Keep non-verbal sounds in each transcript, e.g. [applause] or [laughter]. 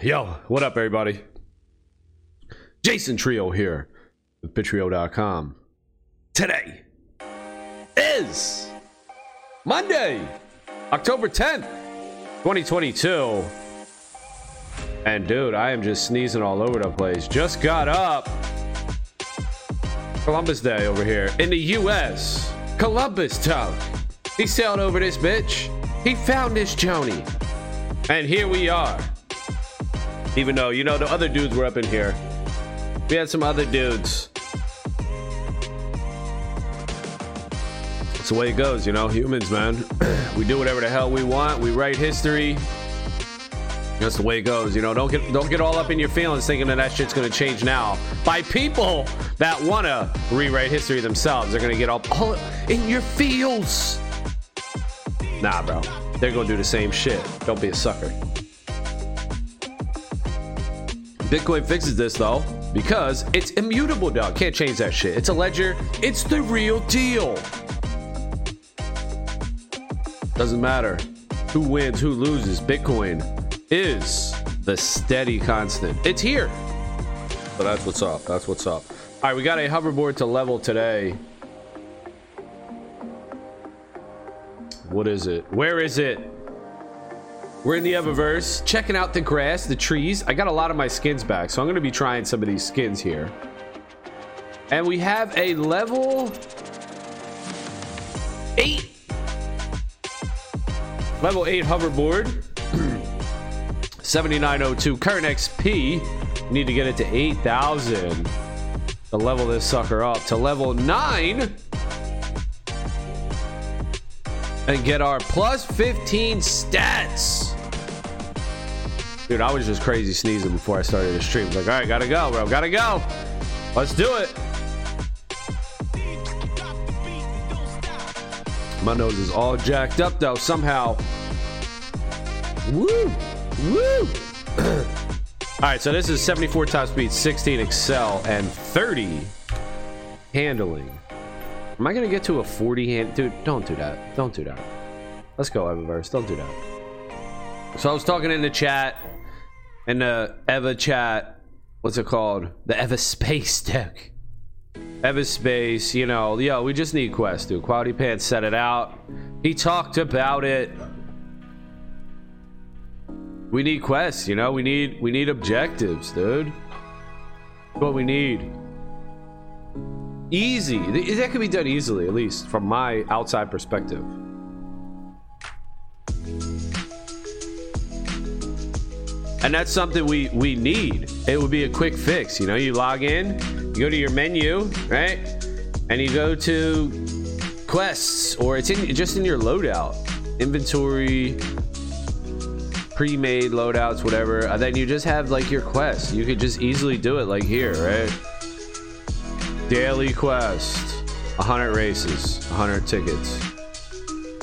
Yo, what up, everybody? Jason Trio here with Bittrio.com. Today is Monday, October 10th, 2022. And dude, I am just sneezing all over the place. Just got up. Columbus Day over here in the US. Columbus Town. He sailed over this bitch. He found this Joni. And here we are. Even though, you know, the other dudes were up in here. We had some other dudes. That's the way it goes, you know, humans, man. [clears throat] we do whatever the hell we want. We write history. That's the way it goes, you know. Don't get don't get all up in your feelings thinking that that shit's gonna change now by people that wanna rewrite history themselves. They're gonna get all, all in your feels. Nah, bro. They're gonna do the same shit. Don't be a sucker. Bitcoin fixes this though because it's immutable, dog. Can't change that shit. It's a ledger. It's the real deal. Doesn't matter who wins, who loses. Bitcoin is the steady constant. It's here. So that's what's up. That's what's up. All right, we got a hoverboard to level today. What is it? Where is it? We're in the Evaverse, checking out the grass, the trees. I got a lot of my skins back, so I'm going to be trying some of these skins here. And we have a level 8 level 8 hoverboard. [clears throat] 7902 current XP need to get it to 8000 to level this sucker up to level 9 and get our plus 15 stats Dude, I was just crazy sneezing before I started the stream. Like, all right, gotta go, bro. Gotta go. Let's do it. My nose is all jacked up though, somehow. Woo! Woo! [clears throat] all right, so this is 74 top speed, 16 excel, and 30 handling. Am I gonna get to a 40 hand? Dude, don't do that. Don't do that. Let's go, Evaverse. Don't do that. So I was talking in the chat in the uh, Eva chat, what's it called? The Eva Space deck. Eva Space, you know, yo, we just need Quest, dude. Quality Pants set it out. He talked about it. We need quests, you know. We need we need objectives, dude. what we need. Easy. That can be done easily, at least from my outside perspective. And that's something we we need. It would be a quick fix you know? You log in you go to your menu right? And you go to quests or it's in just in your loadout. Inventory pre-made loadouts whatever. And then you just have like your quest. You could just easily do it like here right? Daily quest 100 races 100 tickets.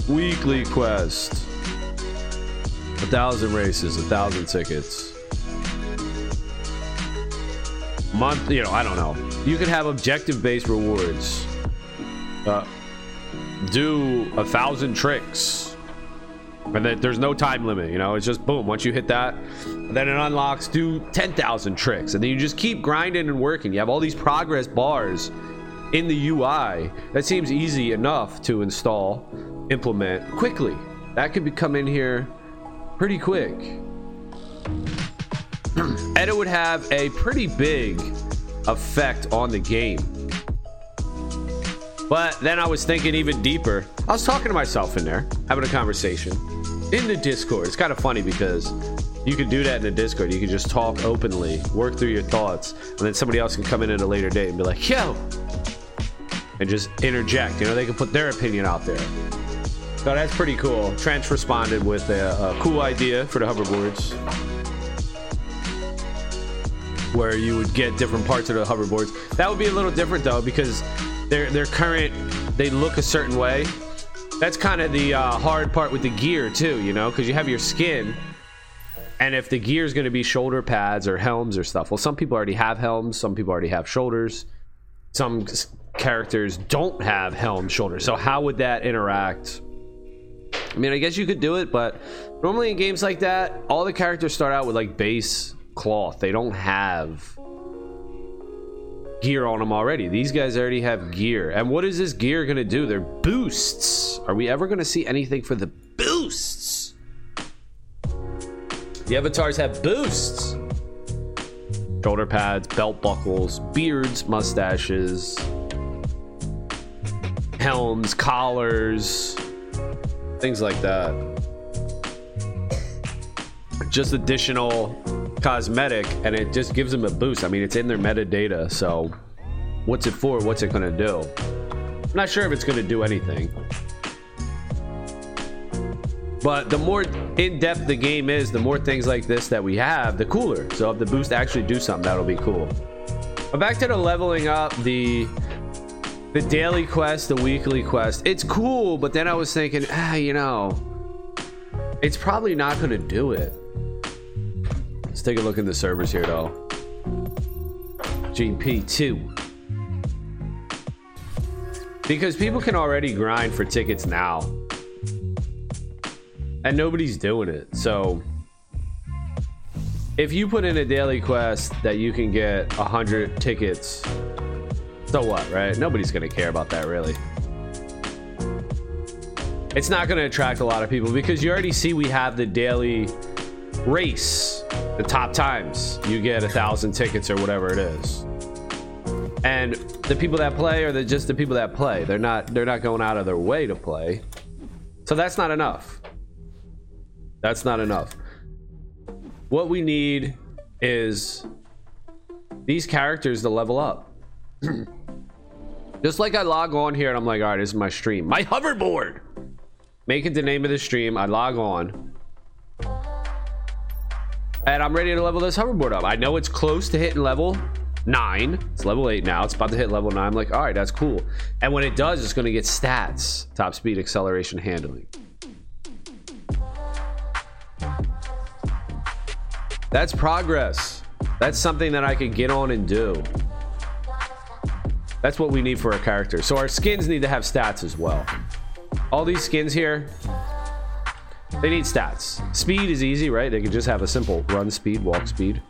Weekly quest a thousand races, a thousand tickets. Month, you know, I don't know. You could have objective based rewards. Uh, do a thousand tricks. And then there's no time limit, you know, it's just boom. Once you hit that, then it unlocks do 10,000 tricks. And then you just keep grinding and working. You have all these progress bars in the UI. That seems easy enough to install, implement quickly. That could be come in here pretty quick. [clears throat] and it would have a pretty big effect on the game. But then I was thinking even deeper. I was talking to myself in there, having a conversation in the Discord. It's kind of funny because you can do that in the Discord. You can just talk openly, work through your thoughts, and then somebody else can come in at a later date and be like, yo, and just interject. You know, they can put their opinion out there. So that's pretty cool. Trench responded with a, a cool idea for the hoverboards where you would get different parts of the hoverboards. That would be a little different though because their their current they look a certain way. That's kind of the uh, hard part with the gear too, you know, because you have your skin, and if the gear is going to be shoulder pads or helms or stuff, well, some people already have helms, some people already have shoulders, some characters don't have helm shoulders. So how would that interact I mean, I guess you could do it, but normally in games like that, all the characters start out with like base cloth. They don't have gear on them already. These guys already have gear. And what is this gear going to do? They're boosts. Are we ever going to see anything for the boosts? The avatars have boosts. Shoulder pads, belt buckles, beards, mustaches, helms, collars, things like that. Just additional cosmetic and it just gives them a boost. I mean, it's in their metadata, so what's it for? What's it to do? I'm not sure if it's to do anything. But the more in depth the game is, the more things like this that we have, the cooler. So if the boost actually do something, that'll be cool. But back to the leveling up, the the daily quest, the weekly quest. It's cool, but then I was thinking, ah, you know, it's probably not going to do it. Let's take a look in the servers here, though. GP2. Because people can already grind for tickets now. And nobody's doing it. So if you put in a daily quest that you can get 100 tickets so what, right? Nobody's gonna care about that really. It's not gonna attract a lot of people because you already see we have the daily race, the top times. You get a thousand tickets or whatever it is. And the people that play are the, just the people that play. They're not they're not going out of their way to play. So that's not enough. That's not enough. What we need is these characters to level up. [clears throat] Just like I log on here and I'm like, all right, this is my stream. My hoverboard! Make it the name of the stream. I log on. And I'm ready to level this hoverboard up. I know it's close to hitting level 9. It's level 8 now. It's about to hit level 9. I'm like, all right, that's cool. And when it does, it's going to get stats. Top speed, acceleration, handling. That's progress. That's something that I can get on and do. That's what we need for our character. So our skins need to have stats as well. All these skins here, they need stats. Speed is easy, right? They can just have a simple run speed, walk speed.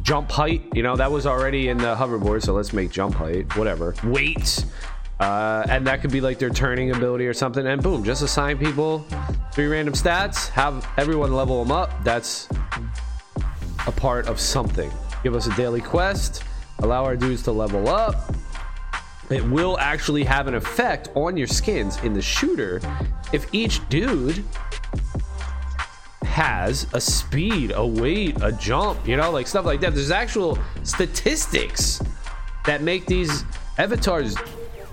Jump height, you know, that was already in the hoverboard, so let's make jump height, whatever. Weight, uh, and that could be like their turning ability or something. And boom, just assign people three random stats, have everyone level them up. That's a part of something. Give us a daily quest, allow our dudes to level up, it will actually have an effect on your skins in the shooter if each dude has a speed, a weight, a jump, you know, like stuff like that. There's actual statistics that make these avatars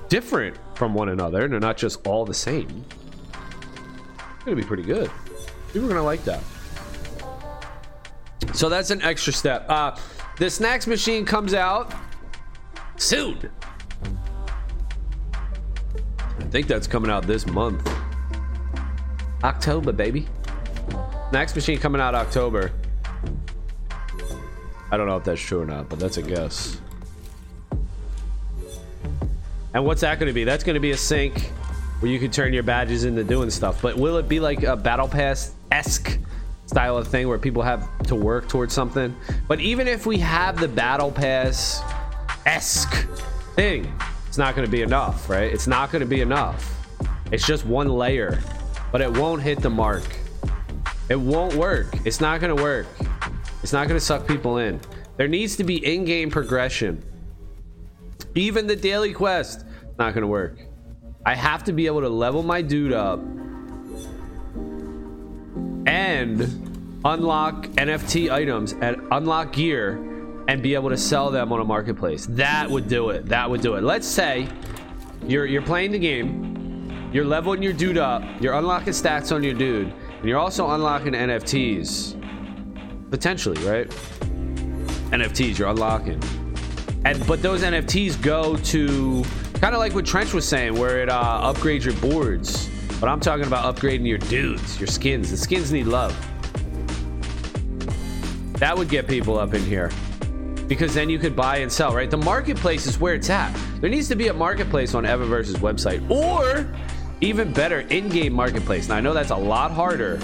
different from one another. They're not just all the same. It's gonna be pretty good. People are gonna like that. So that's an extra step. Uh, the snacks machine comes out soon. I think that's coming out this month. October, baby. Next machine coming out October. I don't know if that's true or not, but that's a guess. And what's that going to be? That's going to be a sync where you can turn your badges into doing stuff. But will it be like a battle pass esque style of thing where people have to work towards something? But even if we have the battle pass esque thing, it's not going to be enough, right? It's not going to be enough. It's just one layer, but it won't hit the mark. It won't work. It's not going to work. It's not going to suck people in. There needs to be in-game progression. Even the daily quest, not going to work. I have to be able to level my dude up and unlock NFT items and unlock gear and be able to sell them on a marketplace. That would do it. That would do it. Let's say you're you're playing the game, you're leveling your dude up, you're unlocking stats on your dude, and you're also unlocking NFTs. Potentially, right? NFTs you're unlocking. And but those NFTs go to kind of like what Trench was saying, where it uh, upgrades your boards. But I'm talking about upgrading your dudes, your skins. The skins need love. That would get people up in here because then you could buy and sell, right? The marketplace is where it's at. There needs to be a marketplace on Evaverse's website, or even better in-game marketplace. Now I know that's a lot harder,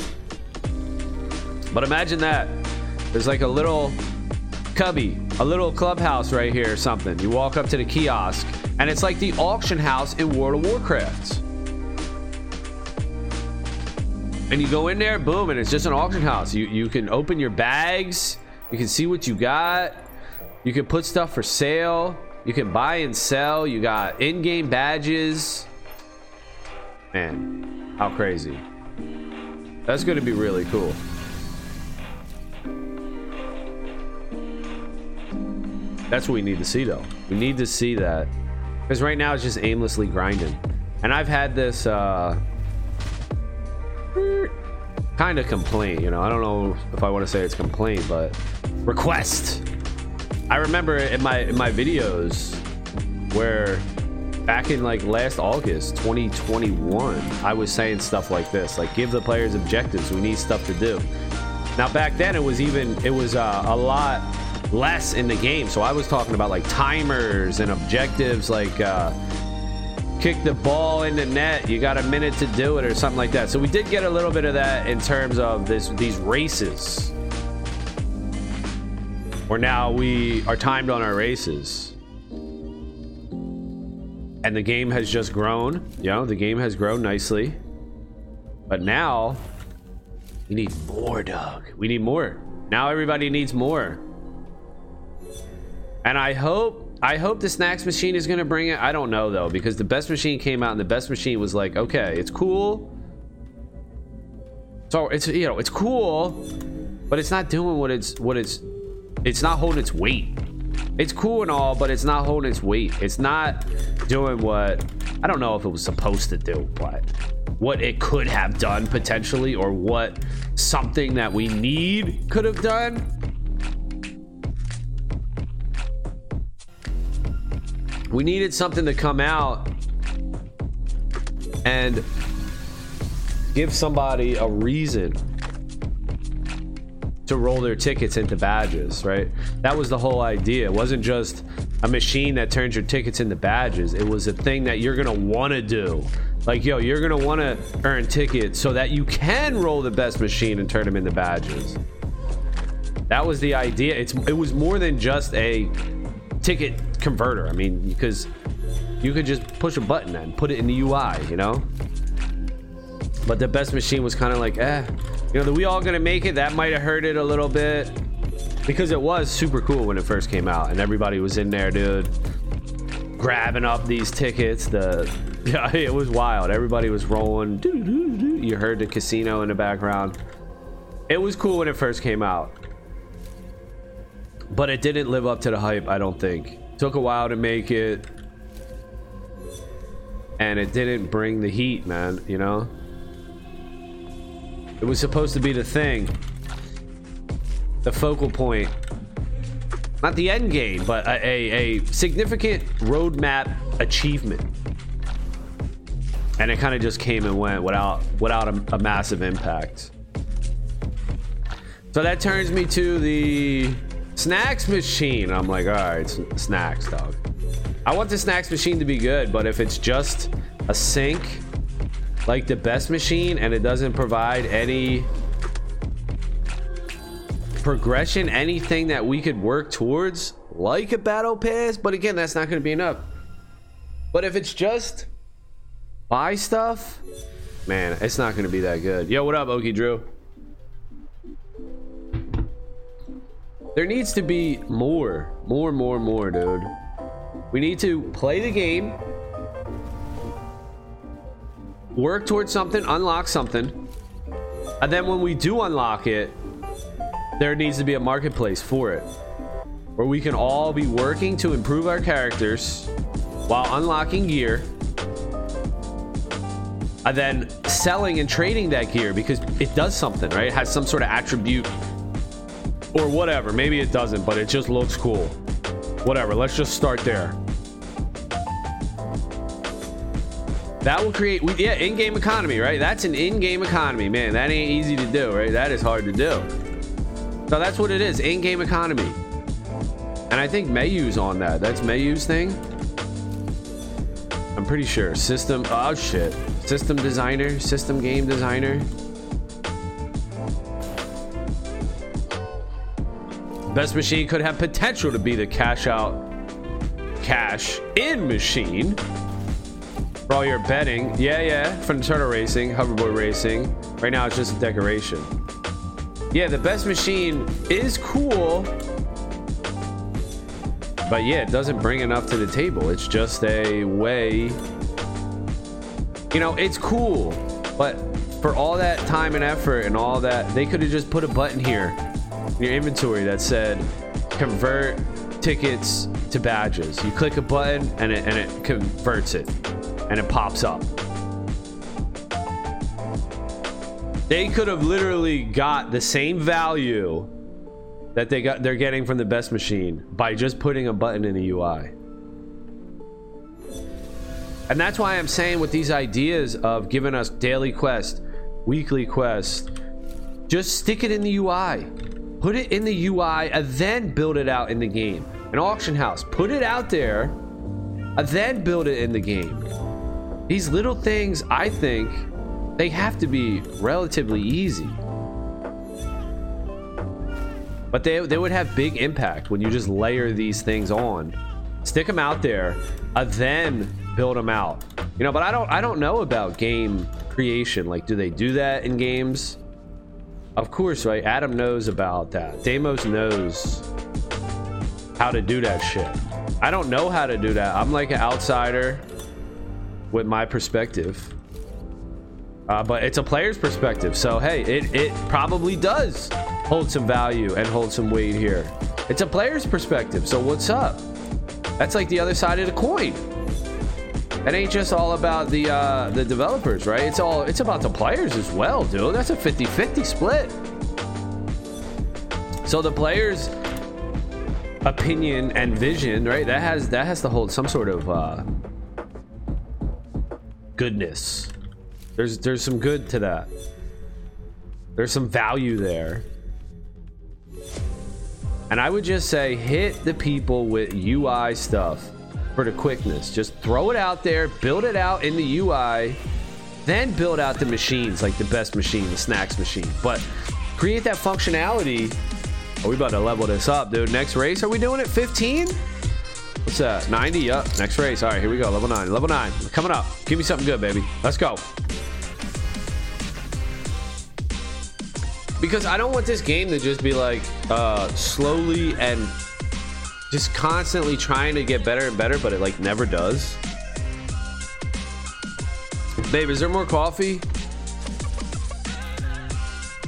but imagine that. There's like a little cubby, a little clubhouse right here or something. You walk up to the kiosk, and it's like the auction house in World of Warcraft. And you go in there, boom, and it's just an auction house. You you can open your bags, you can see what you got, you can put stuff for sale, you can buy and sell, you got in-game badges. Man, how crazy. That's gonna be really cool. That's what we need to see though. We need to see that. Because right now it's just aimlessly grinding. And I've had this uh kind of complaint, you know. I don't know if I want to say it's complaint, but request. I remember in my in my videos where back in like last August 2021, I was saying stuff like this, like give the players objectives. We need stuff to do. Now back then it was even it was uh, a lot less in the game. So I was talking about like timers and objectives like uh, kick the ball in the net. You got a minute to do it or something like that. So we did get a little bit of that in terms of this these races. Where now we are timed on our races. And the game has just grown. You know, the game has grown nicely. But now we need more, Doug. We need more. Now everybody needs more. And I hope I hope the snacks machine is gonna bring it. I don't know though, because the best machine came out and the best machine was like, okay, it's cool. So it's you know, it's cool, but it's not doing what it's what it's it's not holding its weight. It's cool and all, but it's not holding its weight. It's not doing what I don't know if it was supposed to do, but what it could have done potentially, or what something that we need could have done. We needed something to come out and give somebody a reason to roll their tickets into badges, right? That was the whole idea. It wasn't just a machine that turns your tickets into badges. It was a thing that you're gonna want to do. Like, yo, you're gonna want to earn tickets so that you can roll the best machine and turn them into badges. That was the idea. It's it was more than just a ticket converter. I mean, because you could just push a button and put it in the UI, you know. But the best machine was kind of like, eh, you know, the we all gonna make it. That might have hurt it a little bit because it was super cool when it first came out, and everybody was in there, dude, grabbing up these tickets. The [laughs] yeah, it was wild. Everybody was rolling. You heard the casino in the background. It was cool when it first came out but it didn't live up to the hype i don't think took a while to make it and it didn't bring the heat man you know it was supposed to be the thing the focal point not the end game but a, a, a significant roadmap achievement and it kind of just came and went without without a, a massive impact so that turns me to the Snacks machine. I'm like, all right, snacks, dog. I want the snacks machine to be good, but if it's just a sink, like the best machine, and it doesn't provide any progression, anything that we could work towards, like a battle pass, but again, that's not going to be enough. But if it's just buy stuff, man, it's not going to be that good. Yo, what up, Okie Drew? There needs to be more, more, more, more, dude. We need to play the game, work towards something, unlock something, and then when we do unlock it, there needs to be a marketplace for it where we can all be working to improve our characters while unlocking gear and then selling and trading that gear because it does something, right? It has some sort of attribute or whatever. Maybe it doesn't, but it just looks cool. Whatever. Let's just start there. That will create, yeah, in-game economy, right? That's an in-game economy, man. That ain't easy to do, right? That is hard to do. So that's what it is, in-game economy. And I think Mayu's on that. That's Mayu's thing. I'm pretty sure. System. Oh shit. System designer, system game designer. Best machine could have potential to be the cash out, cash in machine. For all your betting. Yeah, yeah. From Turtle Racing, Hoverboard Racing. Right now it's just a decoration. Yeah, the best machine is cool. But yeah, it doesn't bring enough to the table. It's just a way. You know, it's cool. But for all that time and effort and all that, they could have just put a button here in your inventory that said convert tickets to badges. You click a button and it and it converts it and it pops up. They could have literally got the same value that they got they're getting from the best machine by just putting a button in the UI. And that's why I'm saying with these ideas of giving us daily quest, weekly quest, just stick it in the UI. Put it in the UI and then build it out in the game. An auction house, put it out there and then build it in the game. These little things, I think, they have to be relatively easy. But they, they would have big impact when you just layer these things on. Stick them out there, and then build them out. You know, but I don't I don't know about game creation. Like, do they do that in games? Of course, right? Adam knows about that. Deimos knows how to do that shit. I don't know how to do that. I'm like an outsider with my perspective. Uh, but it's a player's perspective. So, hey, it, it probably does hold some value and hold some weight here. It's a player's perspective. So, what's up? That's like the other side of the coin. It ain't just all about the uh, the developers, right? It's all it's about the players as well, dude. That's a 50-50 split. So the players' opinion and vision, right? That has that has to hold some sort of uh, goodness. There's there's some good to that. There's some value there. And I would just say hit the people with UI stuff for the quickness. Just throw it out there, build it out in the UI, then build out the machines like the best machine, the snacks machine. But create that functionality. Are we about to level this up, dude? Next race, are we doing it 15? What's that? 90? Up. Next race. All right, here we go. Level 9. Level 9. Coming up. Give me something good, baby. Let's go. Because I don't want this game to just be like uh, slowly and just constantly trying to get better and better, but it like never does. Babe, is there more coffee?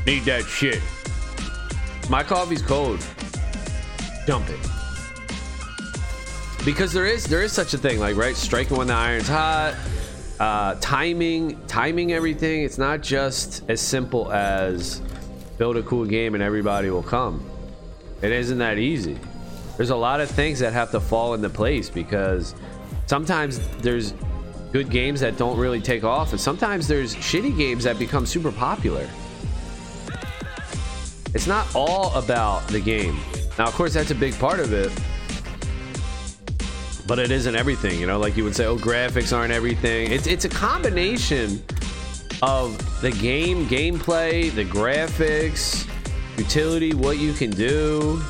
Need that shit. My coffee's cold. Dump it because there is there is such a thing like right striking when the iron's hot uh, timing timing everything. It's not just as simple as build a cool game and everybody will come. It isn't that easy. There's a lot of things that have to fall into place because sometimes there's good games that don't really take off and sometimes there's shitty games that become super popular. It's not all about the game. Now of course that's a big part of it but it isn't everything. You know, like you would say, oh, graphics aren't everything. It's it's a combination of the game gameplay, the graphics, utility, what you can do,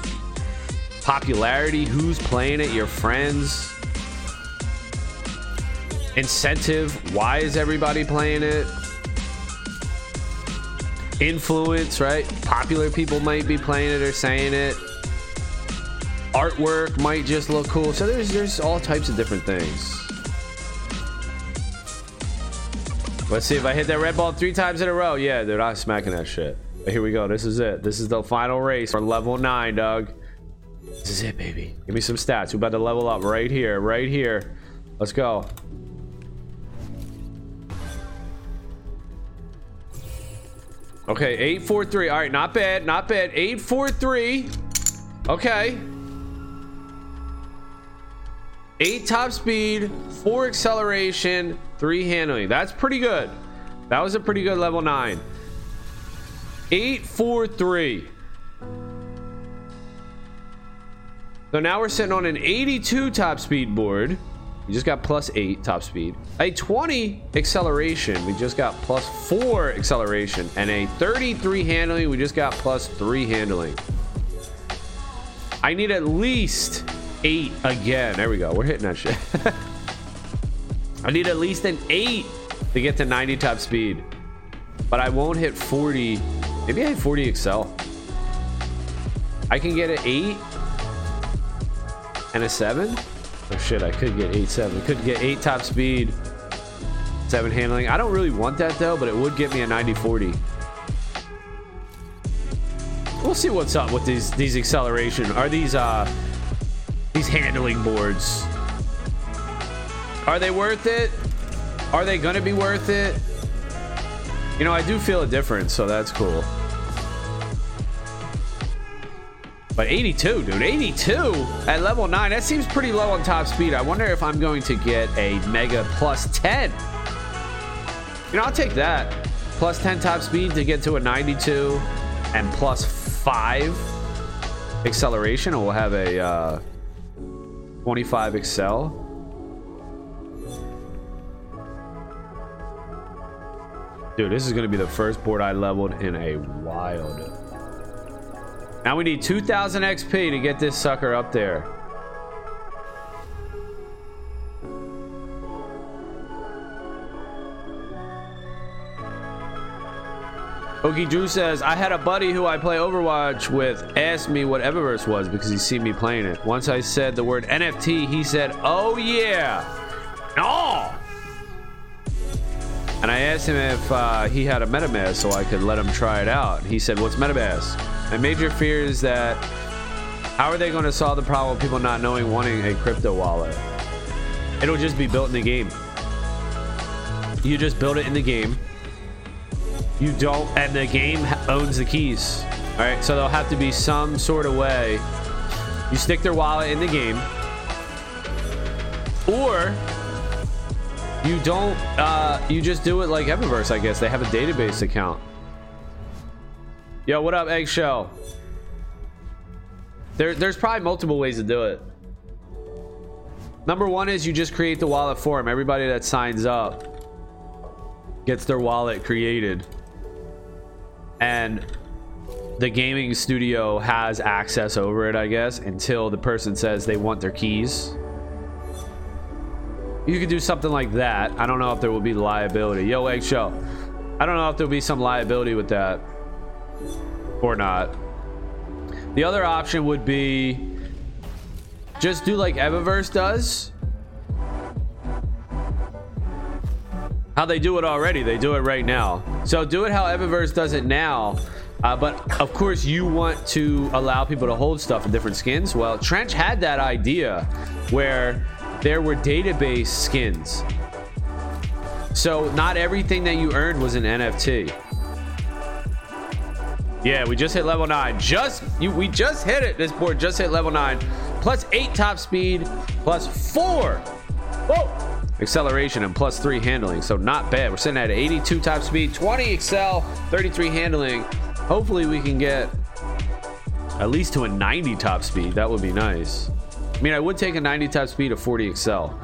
popularity, who's playing it, your friends, incentive, why is everybody playing it? Influence, right? Popular people might be playing it or saying it artwork might just look cool. So there's there's all types of different things. Let's see if I hit that red ball three times in a row. Yeah, dude, I'm smacking that shit. Here we go. This is it. This is the final race for level nine, Doug. This is it, baby. Give me some stats. We're about to level up right here, right here. Let's go. Okay, 843. All right, not bad, not bad. 843. Okay. Eight top speed, four acceleration, three handling. That's pretty good. That was a pretty good level nine. Eight, four, three. So now we're sitting on an 82 top speed board. We just got plus 8 top speed. A 20 acceleration. We just got plus 4 acceleration. And a 33 handling. We just got plus 3 handling. I need at least 8 again. There we go. We're hitting that shit. [laughs] I need at least an 8 to get to 90 top speed. But I won't hit 40. Maybe I hit 40 excel. I can get an 8 and a 7. Oh shit, I could get 8 7. Could get 8 top speed, 7 handling. I don't really want that though, but it would get me a 90 40. We'll see what's up with these these acceleration. Are these uh these handling boards? Are they worth it? Are they gonna be worth it? You know, I do feel a difference, so that's cool. But 82, dude, 82 at level 9. That seems pretty low on top speed. I wonder if I'm going to get a Mega plus 10. You know, I'll take that. Plus 10 top speed to get to a 92 and plus 5 acceleration. And we'll have a uh, 25 excel. Dude, this is going to be the first board I leveled in a wild. Now we need 2,000 XP to get this sucker up there. Okie Drew says, I had a buddy who I play Overwatch with ask me what Evaverse was because he seen me playing it. Once I said the word NFT, he said, oh yeah. No. And I asked him if uh, he had a MetaMask so I could let him try it out. He said, what's MetaMask? My major fear is that how are they going to solve the problem of people not knowing wanting a crypto wallet? It'll just be built in the game. You just build it in the game. You don't, and the game owns the keys. All right, so there'll have to be some sort of way. You stick their wallet in the game, or you don't. Uh, you just do it like Evaverse, I guess. They have a database account. Yo, what up, Eggshell? There, there's probably multiple ways to do it. Number one is you just create the wallet for them. Everybody that signs up gets their wallet created. And the gaming studio has access over it, I guess, until the person says they want their keys. You could do something like that. I don't know if there will be liability. Yo, Eggshell. I don't know if there'll be some liability with that or not. The other option would be just do like Evaverse does. How they do it already. They do it right now. So do it how Evaverse does it now. Uh, but of course, you want to allow people to hold stuff in different skins. Well, Trench had that idea where there were database skins. So not everything that you earned was an NFT. Yeah, we just hit level nine. Just you, we just hit it. This board just hit level nine. Plus eight top speed, plus four. Whoa! Acceleration and plus three handling. So not bad. We're sitting at 82 top speed, 20 excel, 33 handling. Hopefully we can get at least to a 90 top speed. That would be nice. I mean, I would take a 90 top speed of 40 excel.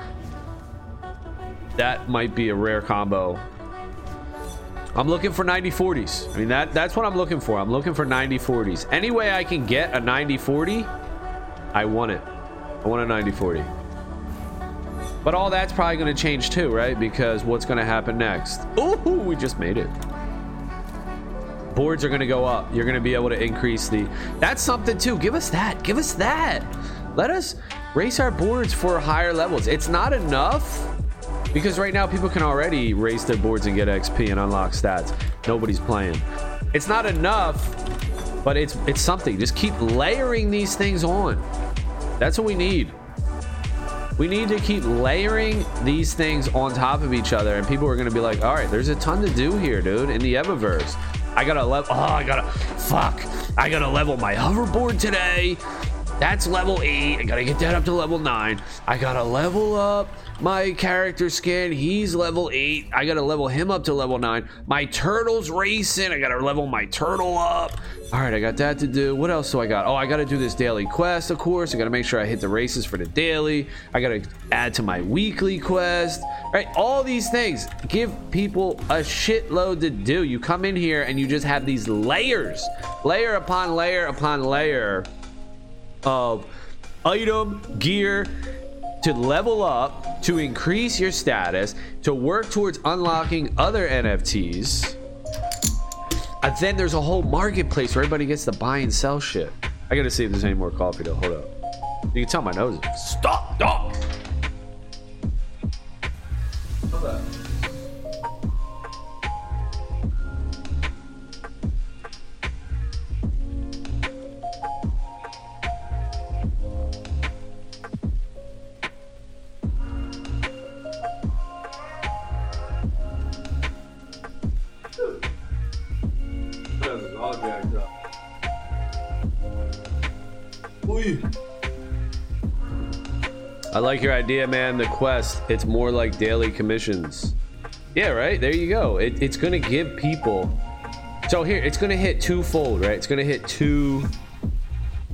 That might be a rare combo I'm looking for 90 40s. I mean, that that's what I'm looking for. I'm looking for 90 40s. Any way I can get a 90 40, I want it. I want a 90 40. But all that's probably going to change too, right? Because what's going to happen next? Ooh, we just made it. Boards are going to go up. You're going to be able to increase the. That's something too. Give us that. Give us that. Let us race our boards for higher levels. It's not enough because right now, people can already raise their boards and get XP and unlock stats. Nobody's playing. It's not enough, but it's it's something. Just keep layering these things on. That's what we need. We need to keep layering these things on top of each other, and people are going to be like, "All right, there's a ton to do here, dude." In the Evaverse, I gotta level. Oh, I gotta. Fuck. I gotta level my hoverboard today. That's level eight. I gotta get that up to level nine. I gotta level up my character skin. He's level 8. I gotta level him up to level 9. My turtle's racing. I gotta level my turtle up. All right, I got that to do. What else do I got? Oh, I got to do this daily quest, of course. I got to make sure I hit the races for the daily. I got to add to my weekly quest. Right? All these things give people a shitload to do. You come in here and you just have these layers, layer upon layer upon layer of item, gear, to level up, to increase your status, to work towards unlocking other NFTs and then there's a whole marketplace where everybody gets to buy and sell shit. I gotta see if there's any more coffee though. Hold up. You can tell my nose. Stop, dog. stop. I like your idea, man. The quest, it's more like daily commissions. Yeah, right? There you go. It, it's going to give people. So here, it's going to hit twofold, right? It's going to hit two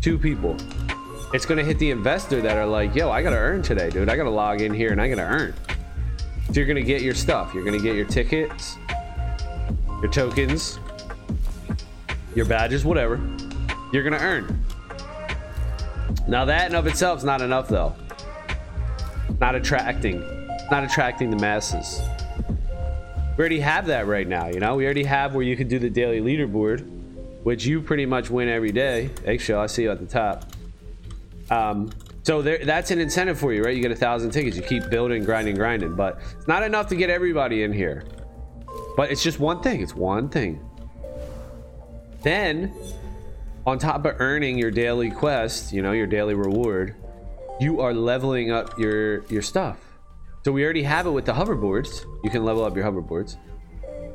two people. It's going to hit the investor that are like, yo, I got to earn today, dude. I got to log in here and I got to earn. So you're going to get your stuff. You're going to get your tickets, your tokens, your badges, whatever. You're going to earn. Now that in of itself is not enough though. Not attracting, not attracting the masses. We already have that right now, you know. We already have where you can do the daily leaderboard, which you pretty much win every day. Eggshell, I see you at the top. Um, so there, that's an incentive for you, right? You get a thousand tickets. You keep building, grinding, grinding. But it's not enough to get everybody in here. But it's just one thing. It's one thing. Then on top of earning your daily quest, you know, your daily reward, you are leveling up your your stuff. So we already have it with the hoverboards. You can level up your hoverboards.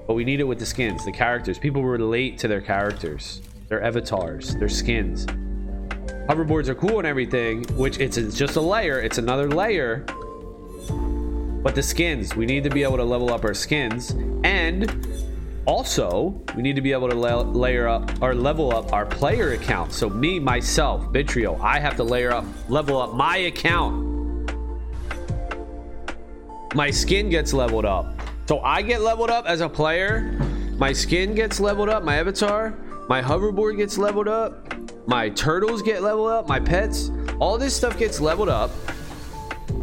But we need it with the skins, the characters. People relate to their characters, their avatars, their skins. Hoverboards are cool and everything, which it's, it's just a layer, it's another layer. But the skins, we need to be able to level up our skins and also, we need to be able to la layer up or level up our player account. So me, myself, Bittrio, I have to layer up, level up my account. My skin gets leveled up. So I get leveled up as a player. My skin gets leveled up, my avatar. My hoverboard gets leveled up. My turtles get leveled up, my pets. All this stuff gets leveled up.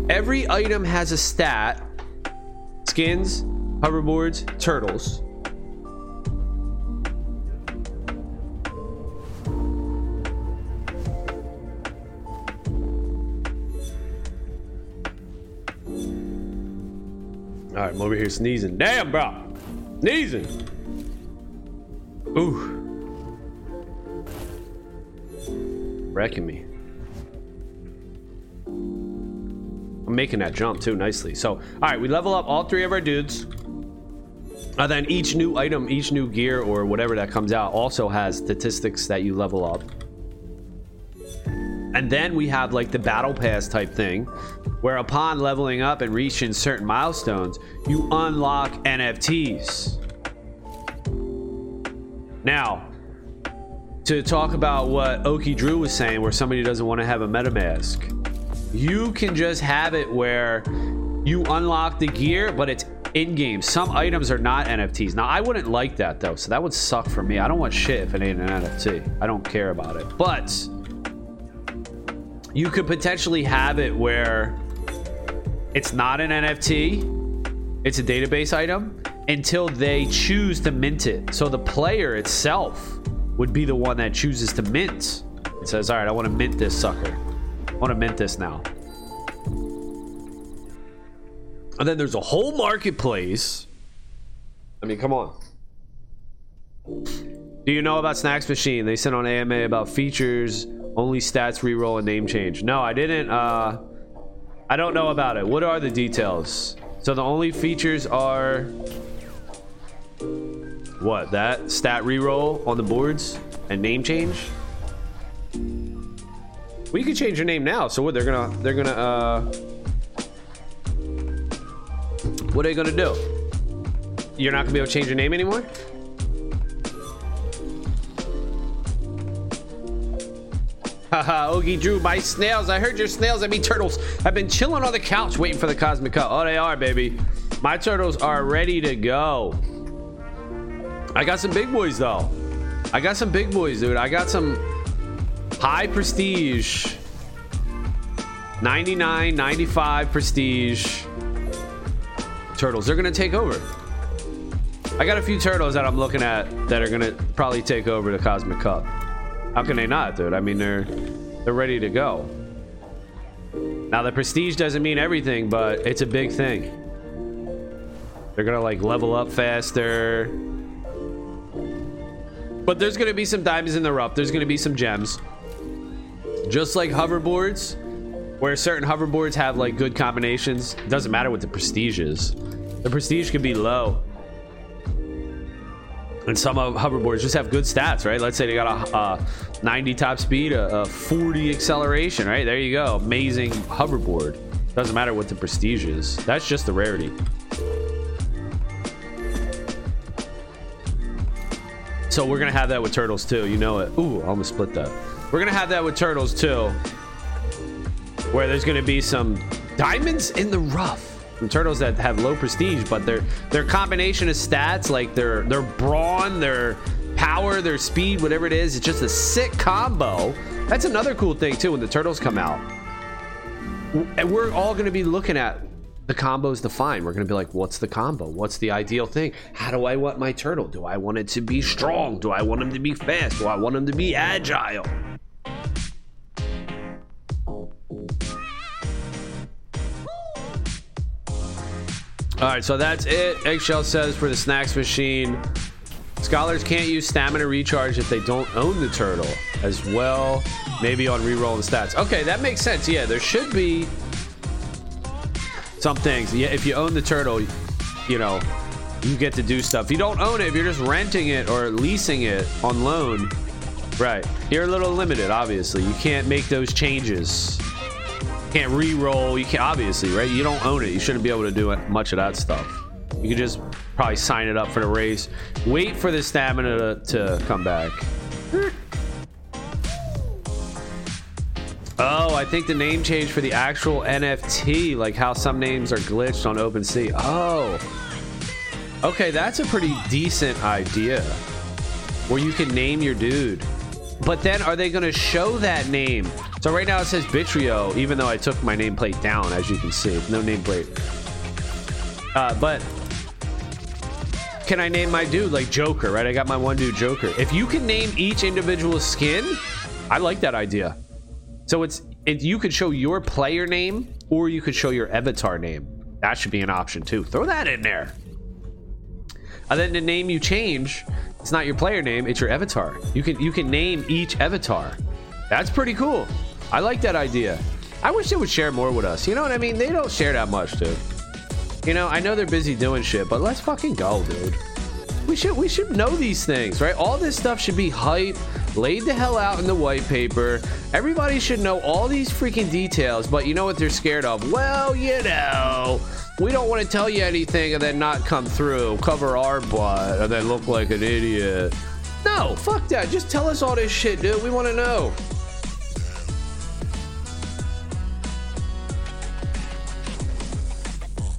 Every item has a stat. Skins, hoverboards, turtles. All right, I'm over here sneezing. Damn, bro. Sneezing. Ooh. Wrecking me. I'm making that jump too nicely. So, all right, we level up all three of our dudes. And then each new item, each new gear or whatever that comes out also has statistics that you level up. And then we have like the battle pass type thing, where upon leveling up and reaching certain milestones, you unlock NFTs. Now, to talk about what Oki Drew was saying, where somebody doesn't want to have a MetaMask, you can just have it where you unlock the gear, but it's in game. Some items are not NFTs. Now, I wouldn't like that though, so that would suck for me. I don't want shit if it ain't an NFT. I don't care about it. But you could potentially have it where it's not an NFT, it's a database item until they choose to mint it. So the player itself would be the one that chooses to mint. It says, All right, I want to mint this sucker. I want to mint this now. And then there's a whole marketplace. I mean, come on. Do you know about Snacks Machine? They sent on AMA about features only stats reroll and name change. No, I didn't. Uh, I don't know about it. What are the details? So the only features are what? That stat reroll on the boards and name change. You can change your name now. So what? They're gonna they're gonna uh, what are they gonna do? You're not gonna be able to change your name anymore. [laughs] Haha, Ogie Drew, my snails. I heard your snails, I mean turtles, I've been chilling on the couch waiting for the Cosmic Cup. Oh, they are, baby. My turtles are ready to go. I got some big boys, though. I got some big boys, dude. I got some high prestige 99, 95 prestige turtles. They're to take over. I got a few turtles that I'm looking at that are to probably take over the Cosmic Cup. How can they not, dude? I mean, they're they're ready to go. Now, the prestige doesn't mean everything, but it's a big thing. They're gonna like level up faster. But there's gonna be some diamonds in the rough. There's gonna be some gems. Just like hoverboards, where certain hoverboards have like good combinations. It doesn't matter what the prestige is. The prestige can be low and some of hoverboards just have good stats, right? Let's say they got a, a 90 top speed, a, a, 40 acceleration, right? There you go. Amazing hoverboard. Doesn't matter what the prestige is. That's just the rarity. So we're gonna have that with turtles too. You know it. Ooh, I almost split that. We're gonna have that with turtles too, where there's gonna be some diamonds in the rough turtles that have low prestige, but their their combination of stats, like their their brawn, their power, their speed, whatever it is, it's just a sick combo. That's another cool thing too when the turtles come out. And we're all going to be looking at the combos defined. We're going to be like, what's the combo? What's the ideal thing? How do I want my turtle? Do I want it to be strong? Do I want him to be fast? Do I want him to be agile? All right, so that's it. Eggshell says for the snacks machine, scholars can't use stamina recharge if they don't own the turtle as well. Maybe on reroll the stats. Okay, that makes sense. Yeah, there should be some things. Yeah, if you own the turtle, you know, you get to do stuff. If you don't own it, if you're just renting it or leasing it on loan, right, you're a little limited, obviously. You can't make those changes can't re-roll. You can't obviously, right? You don't own it. You shouldn't be able to do much of that stuff. You can just probably sign it up for the race. Wait for the stamina to, to come back. Oh, I think the name change for the actual NFT, like how some names are glitched on OpenSea. Oh. Okay, that's a pretty decent idea. Where you can name your dude. But then are they going to show that name? So right now it says Bittrio, even though I took my nameplate down, as you can see. No nameplate. Uh, but can I name my dude like Joker, right? I got my one dude Joker. If you can name each individual skin, I like that idea. So it's it, you could show your player name or you could show your avatar name. That should be an option too. Throw that in there. And then the name you change, it's not your player name, it's your avatar. You can you can name each avatar. That's pretty cool. I like that idea. I wish they would share more with us. You know what I mean? They don't share that much, dude. You know, I know they're busy doing shit, but let's fucking go, dude. We should we should know these things, right? All this stuff should be hype, laid the hell out in the white paper. Everybody should know all these freaking details, but you know what they're scared of? Well, you know, we don't want to tell you anything and then not come through, cover our butt, and then look like an idiot. No, fuck that. Just tell us all this shit, dude. We want to know.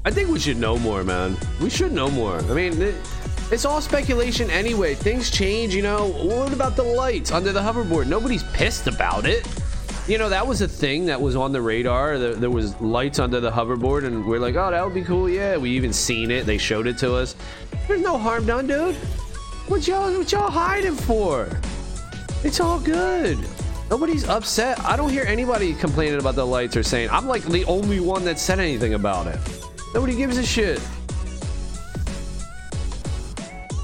I think we should know more, man. We should know more. I mean, it, it's all speculation anyway. Things change, you know. What about the lights under the hoverboard? Nobody's pissed about it. You know, that was a thing that was on the radar. There, there was lights under the hoverboard, and we're like, oh, that would be cool. Yeah, we even seen it. They showed it to us. There's no harm done, dude. What y'all, what y'all hiding for? It's all good. Nobody's upset. I don't hear anybody complaining about the lights or saying I'm like the only one that said anything about it. Nobody gives a shit.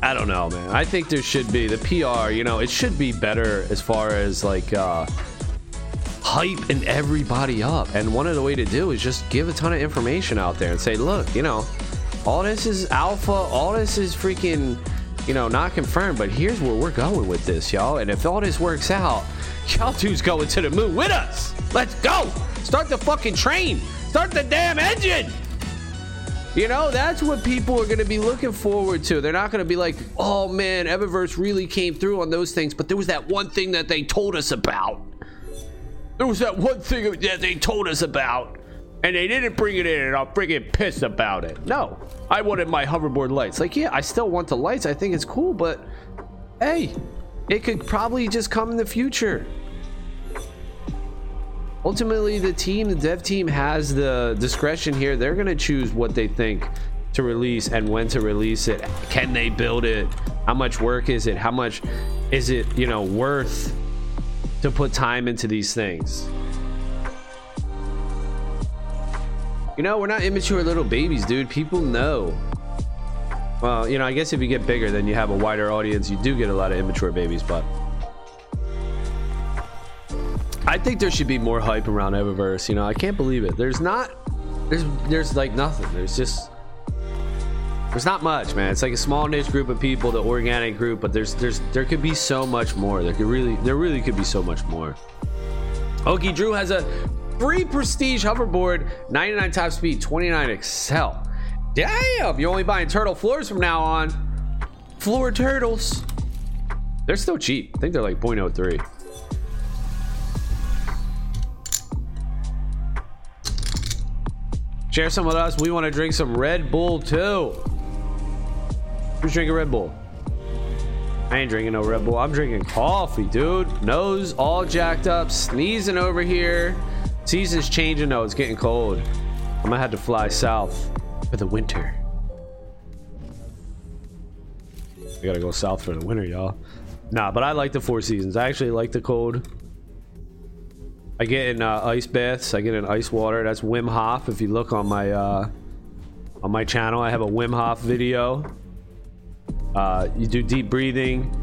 I don't know, man. I think there should be the PR, you know, it should be better as far as like uh hype and everybody up. And one of the way to do is just give a ton of information out there and say, look, you know, all this is alpha, all this is freaking, you know, not confirmed, but here's where we're going with this, y'all. And if all this works out, [laughs] y'all two's going to the moon with us. Let's go. Start the fucking train. Start the damn engine. You know, that's what people are going to be looking forward to. They're not going to be like, oh man, Evaverse really came through on those things, but there was that one thing that they told us about. There was that one thing that they told us about, and they didn't bring it in, and I'm freaking pissed about it. No, I wanted my hoverboard lights. Like, yeah, I still want the lights. I think it's cool, but hey, it could probably just come in the future. Ultimately, the team, the dev team, has the discretion here. They're to choose what they think to release and when to release it. Can they build it? How much work is it? How much is it, you know, worth to put time into these things? You know, we're not immature little babies, dude. People know. Well, you know, I guess if you get bigger, then you have a wider audience. You do get a lot of immature babies, but I think there should be more hype around Evaverse. You know, I can't believe it. There's not. There's there's like nothing. There's just there's not much, man. It's like a small niche group of people, the organic group, but there's there's there could be so much more. There could really there really could be so much more. Okie Drew has a free prestige hoverboard, 99 top speed, 29 Excel. Damn, you're only buying turtle floors from now on. Floor turtles. They're still cheap. I think they're like 0.03. Share some with us. We want to drink some Red Bull too. Who's drinking Red Bull? I ain't drinking no Red Bull. I'm drinking coffee, dude. Nose all jacked up, sneezing over here. Season's changing though. It's getting cold. I'm gonna have to fly south for the winter. I gotta go south for the winter, y'all. Nah, but I like the four seasons. I actually like the cold. I get in uh, ice baths. I get in ice water. That's Wim Hof. If you look on my uh, on my channel, I have a Wim Hof video. Uh, you do deep breathing.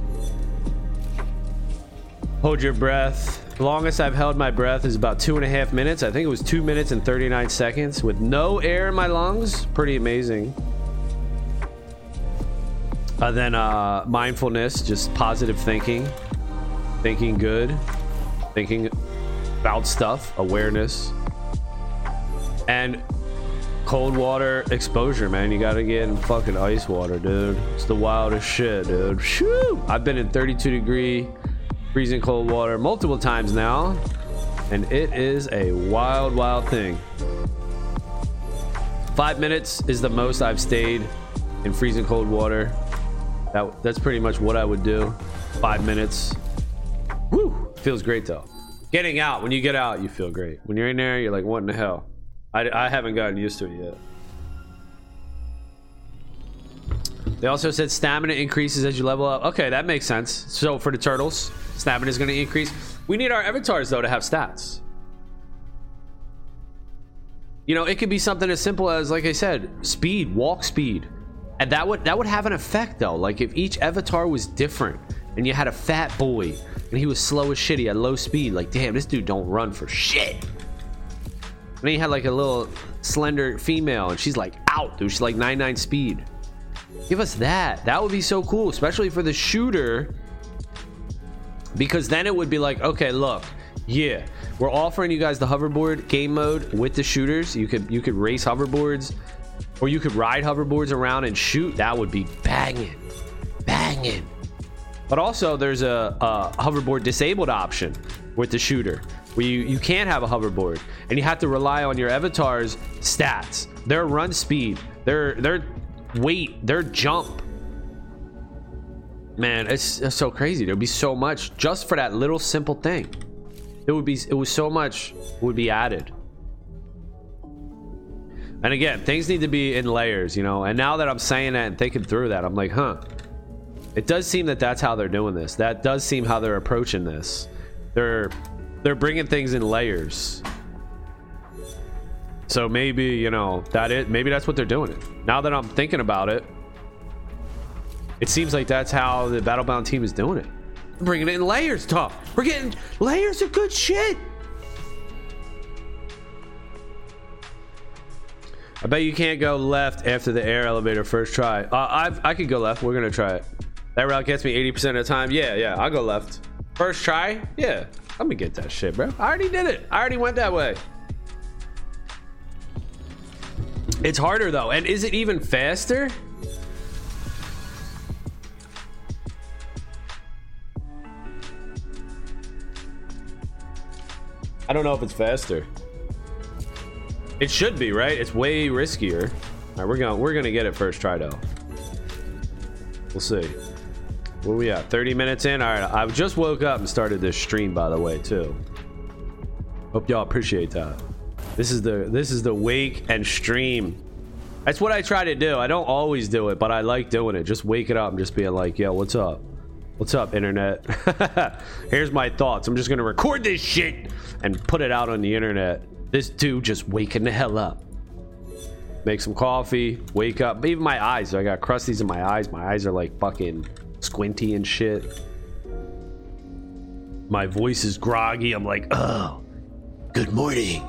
Hold your breath. The longest I've held my breath is about two and a half minutes. I think it was two minutes and 39 seconds with no air in my lungs. Pretty amazing. Uh, then uh, mindfulness, just positive thinking, thinking good, thinking about stuff, awareness, and cold water exposure, man. You gotta get in fucking ice water, dude. It's the wildest shit, dude. Shoo! I've been in 32 degree freezing cold water multiple times now, and it is a wild, wild thing. Five minutes is the most I've stayed in freezing cold water. That, that's pretty much what I would do. Five minutes. Woo! Feels great though. Getting out, when you get out, you feel great. When you're in there, you're like, what in the hell? I, I haven't gotten used to it yet. They also said stamina increases as you level up. Okay, that makes sense. So for the turtles, Stamina is going to increase. We need our avatars though to have stats. You know, it could be something as simple as, like I said, speed, walk speed, and that would that would have an effect though. Like if each avatar was different, and you had a fat boy, and he was slow as shit, he had low speed. Like, damn, this dude don't run for shit. And then you had like a little slender female, and she's like out, dude. She's like 99 speed. Give us that. That would be so cool, especially for the shooter because then it would be like okay look yeah we're offering you guys the hoverboard game mode with the shooters you could you could race hoverboards or you could ride hoverboards around and shoot that would be banging banging but also there's a, a hoverboard disabled option with the shooter where you, you can't have a hoverboard and you have to rely on your avatar's stats their run speed their their weight their jump. Man it's, it's so crazy. There'd be so much just for that little simple thing. It would be it was so much would be added. And again things need to be in layers you know? And now that i'm saying that and thinking through that i'm like huh it does seem that that's how they're doing this that does seem how they're approaching this they're they're bringing things in layers so maybe you know that it maybe that's what they're doing now that i'm thinking about it it seems like that's how the Battlebound team is doing it. bringing it in layers, tough. We're getting layers of good shit. I bet you can't go left after the air elevator first try. Uh, I've, I could go left. We're gonna try it. That route gets me 80% of the time. Yeah, yeah, I'll go left. First try? Yeah. Let me get that shit, bro. I already did it. I already went that way. It's harder though. And is it even faster? I don't know if it's faster. It should be, right? It's way riskier. All right, we're gonna we're gonna get it first try though. We'll see. Where we at? 30 minutes in. All right, I just woke up and started this stream, by the way, too. Hope y'all appreciate that. This is the this is the wake and stream. That's what I try to do. I don't always do it, but I like doing it. Just wake it up and just being like, "Yo, what's up? What's up, internet? [laughs] Here's my thoughts. I'm just gonna record this shit and put it out on the internet. This dude just waking the hell up. Make some coffee, wake up. Even my eyes. I got crusties in my eyes. My eyes are like fucking squinty and shit. My voice is groggy. I'm like, oh, good morning.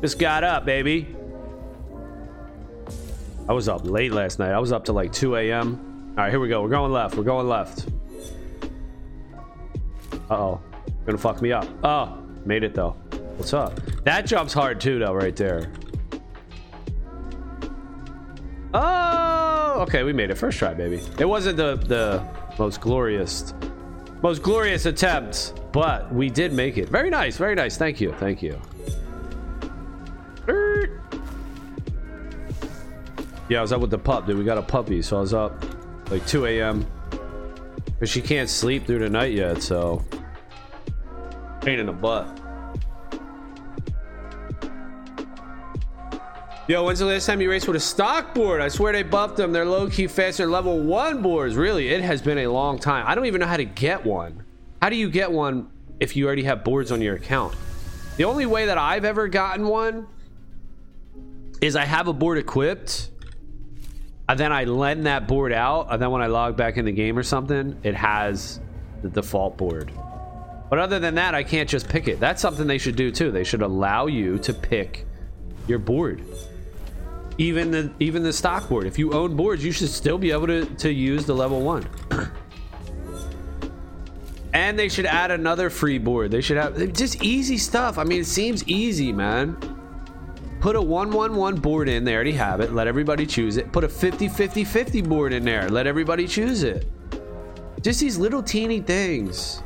Just got up, baby. I was up late last night. I was up to like 2 a.m. All right, here we go. We're going left. We're going left. Uh oh. Gonna fuck me up. Oh, made it though. What's up? That jump's hard too, though, right there. Oh, Oh, okay, we made it first try, baby. It wasn't the the most glorious, most glorious attempt, but we did make it. Very nice, very nice. Thank you, thank you. Yeah, I was up with the pup, dude. We got a puppy, so I was up like 2 a.m. But she can't sleep through the night yet, so pain in the butt. Yo, when's the last time you raced with a stock board? I swear they buffed them. They're low-key faster level one boards. Really, it has been a long time. I don't even know how to get one. How do you get one if you already have boards on your account? The only way that I've ever gotten one is I have a board equipped and then I lend that board out and then when I log back in the game or something, it has the default board. But other than that, I can't just pick it. That's something they should do too. They should allow you to pick your board even the even the stock board. If you own boards, you should still be able to, to use the level one. and they should add another free board. They should have just easy stuff. I mean, it seems easy, man. Put a 111 board in, they already have it. Let everybody choose it. Put a 50 50 50 board in there. Let everybody choose it. Just these little teeny things.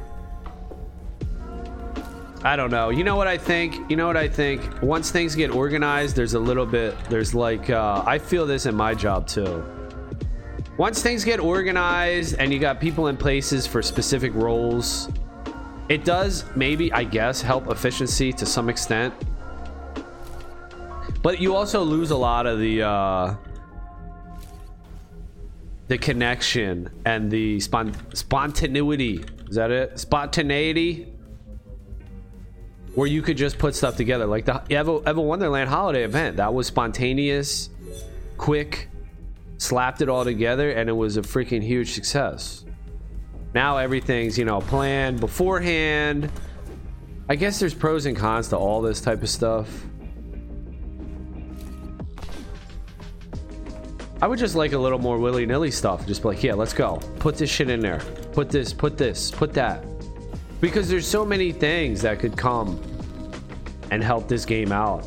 I don't know. You know what I think? You know what I think? Once things get organized, there's a little bit, there's like, uh, I feel this in my job too. Once things get organized and you got people in places for specific roles, it does maybe, I guess, help efficiency to some extent. But you also lose a lot of the, uh, the connection and the spont- spontaneity. Is that it? Spontaneity where you could just put stuff together. Like the Eva, Eva Wonderland holiday event that was spontaneous quick slapped it all together and it was a freaking huge success. Now everything's you know planned beforehand. I guess there's pros and cons to all this type of stuff. I would just like a little more willy-nilly stuff. Just be like yeah let's go. Put this shit in there. Put this put this put that because there's so many things that could come and help this game out.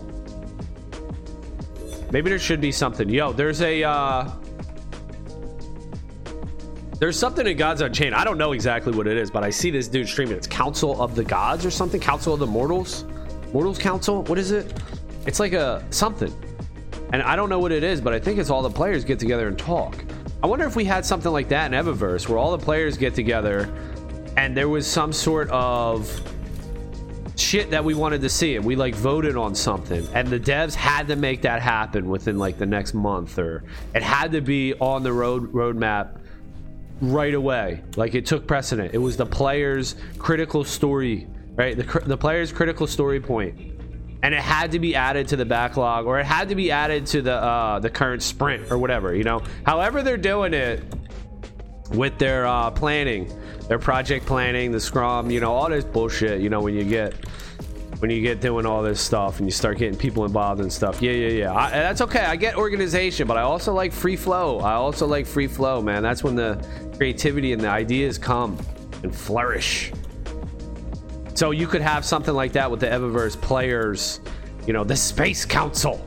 Maybe there should be something. Yo, there's a uh there's something in Gods Unchained. I don't know exactly what it is, but I see this dude streaming. It's Council of the Gods or something. Council of the Mortals. Mortals Council. What is it? It's like a something. And I don't know what it is, but I think it's all the players get together and talk. I wonder if we had something like that in Evaverse where all the players get together and there was some sort of shit that we wanted to see and we like voted on something. And the devs had to make that happen within like the next month or it had to be on the road roadmap right away. Like it took precedent. It was the players critical story right? The, the players critical story point. And it had to be added to the backlog or it had to be added to the uh the current sprint or whatever you know? However they're doing it with their uh planning their project planning, the scrum, you know, all this bullshit, you know, when you get when you get doing all this stuff and you start getting people involved and stuff. Yeah, yeah, yeah. I, that's okay. I get organization, but I also like free flow. I also like free flow, man. That's when the creativity and the ideas come and flourish. So you could have something like that with the Evaverse players, you know, the Space Council.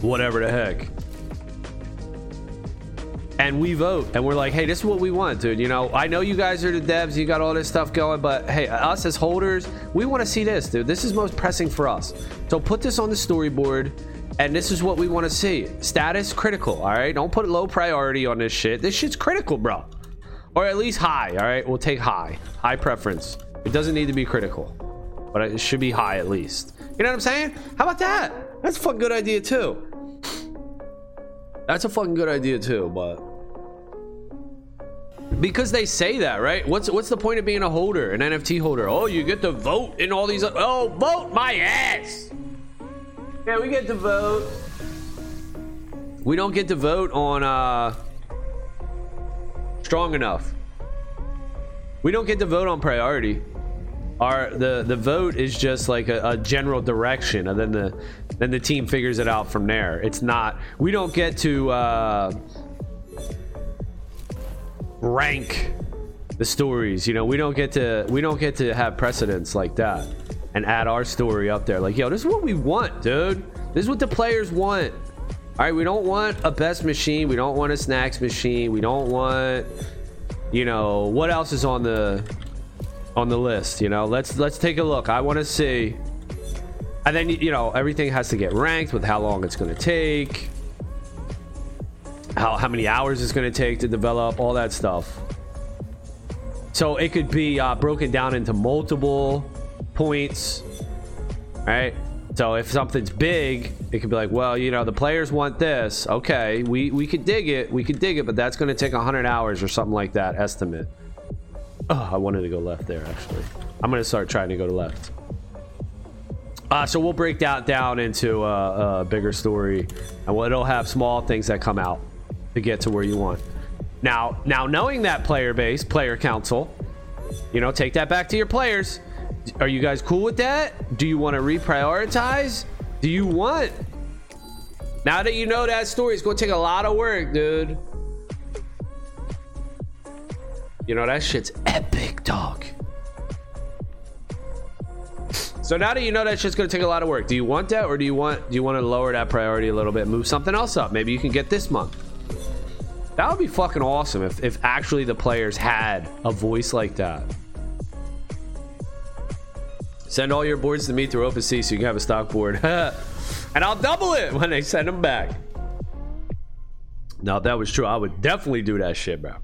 Whatever the heck. And we vote and we're like hey this is what we want dude you know? I know you guys are the devs you got all this stuff going but hey us as holders we want to see this dude. This is most pressing for us. So put this on the storyboard and this is what we want to see. Status critical all right? Don't put low priority on this shit. This shit's critical bro. Or at least high all right? We'll take high high preference. It doesn't need to be critical but it should be high at least. You know what i'm saying? How about that? That's a fucking good idea too. That's a fucking good idea too but because they say that, right? What's what's the point of being a holder, an NFT holder? Oh, you get to vote in all these. Oh, vote my ass. Yeah, we get to vote. We don't get to vote on uh strong enough. We don't get to vote on priority. Our the the vote is just like a, a general direction, and then the then the team figures it out from there. It's not. We don't get to. uh rank the stories. You know, we don't get to we don't get to have precedence like that and add our story up there. Like, yo, this is what we want, dude. This is what the players want. All right, we don't want a best machine. We don't want a snacks machine. We don't want, you know, what else is on the on the list. You know, let's let's take a look. I want to see, and then you know everything has to get ranked with how long it's going to take how, how many hours it's going to take to develop, all that stuff. So it could be uh, broken down into multiple points, right? So if something's big, it could be like, well, you know, the players want this. Okay, we we could dig it, we could dig it, but that's going to take 100 hours or something like that estimate. Oh, I wanted to go left there actually. I'm going to start trying to go to left. Uh, so we'll break that down into a, a bigger story, and it'll have small things that come out to get to where you want. Now, now knowing that player base, player council, you know, take that back to your players. Are you guys cool with that? Do you want to reprioritize? Do you want? Now that you know that story, it's going to take a lot of work, dude. You know, that shit's epic, dog. So now that you know that shit's gonna take a lot of work, do you want that or do you want do you want to lower that priority a little bit, move something else up? Maybe you can get this month. That would be fucking awesome if, if actually the players had a voice like that. Send all your boards to me through OpenSea so you can have a stock board. [laughs] and I'll double it when they send them back. Now, if that was true, I would definitely do that shit, bro.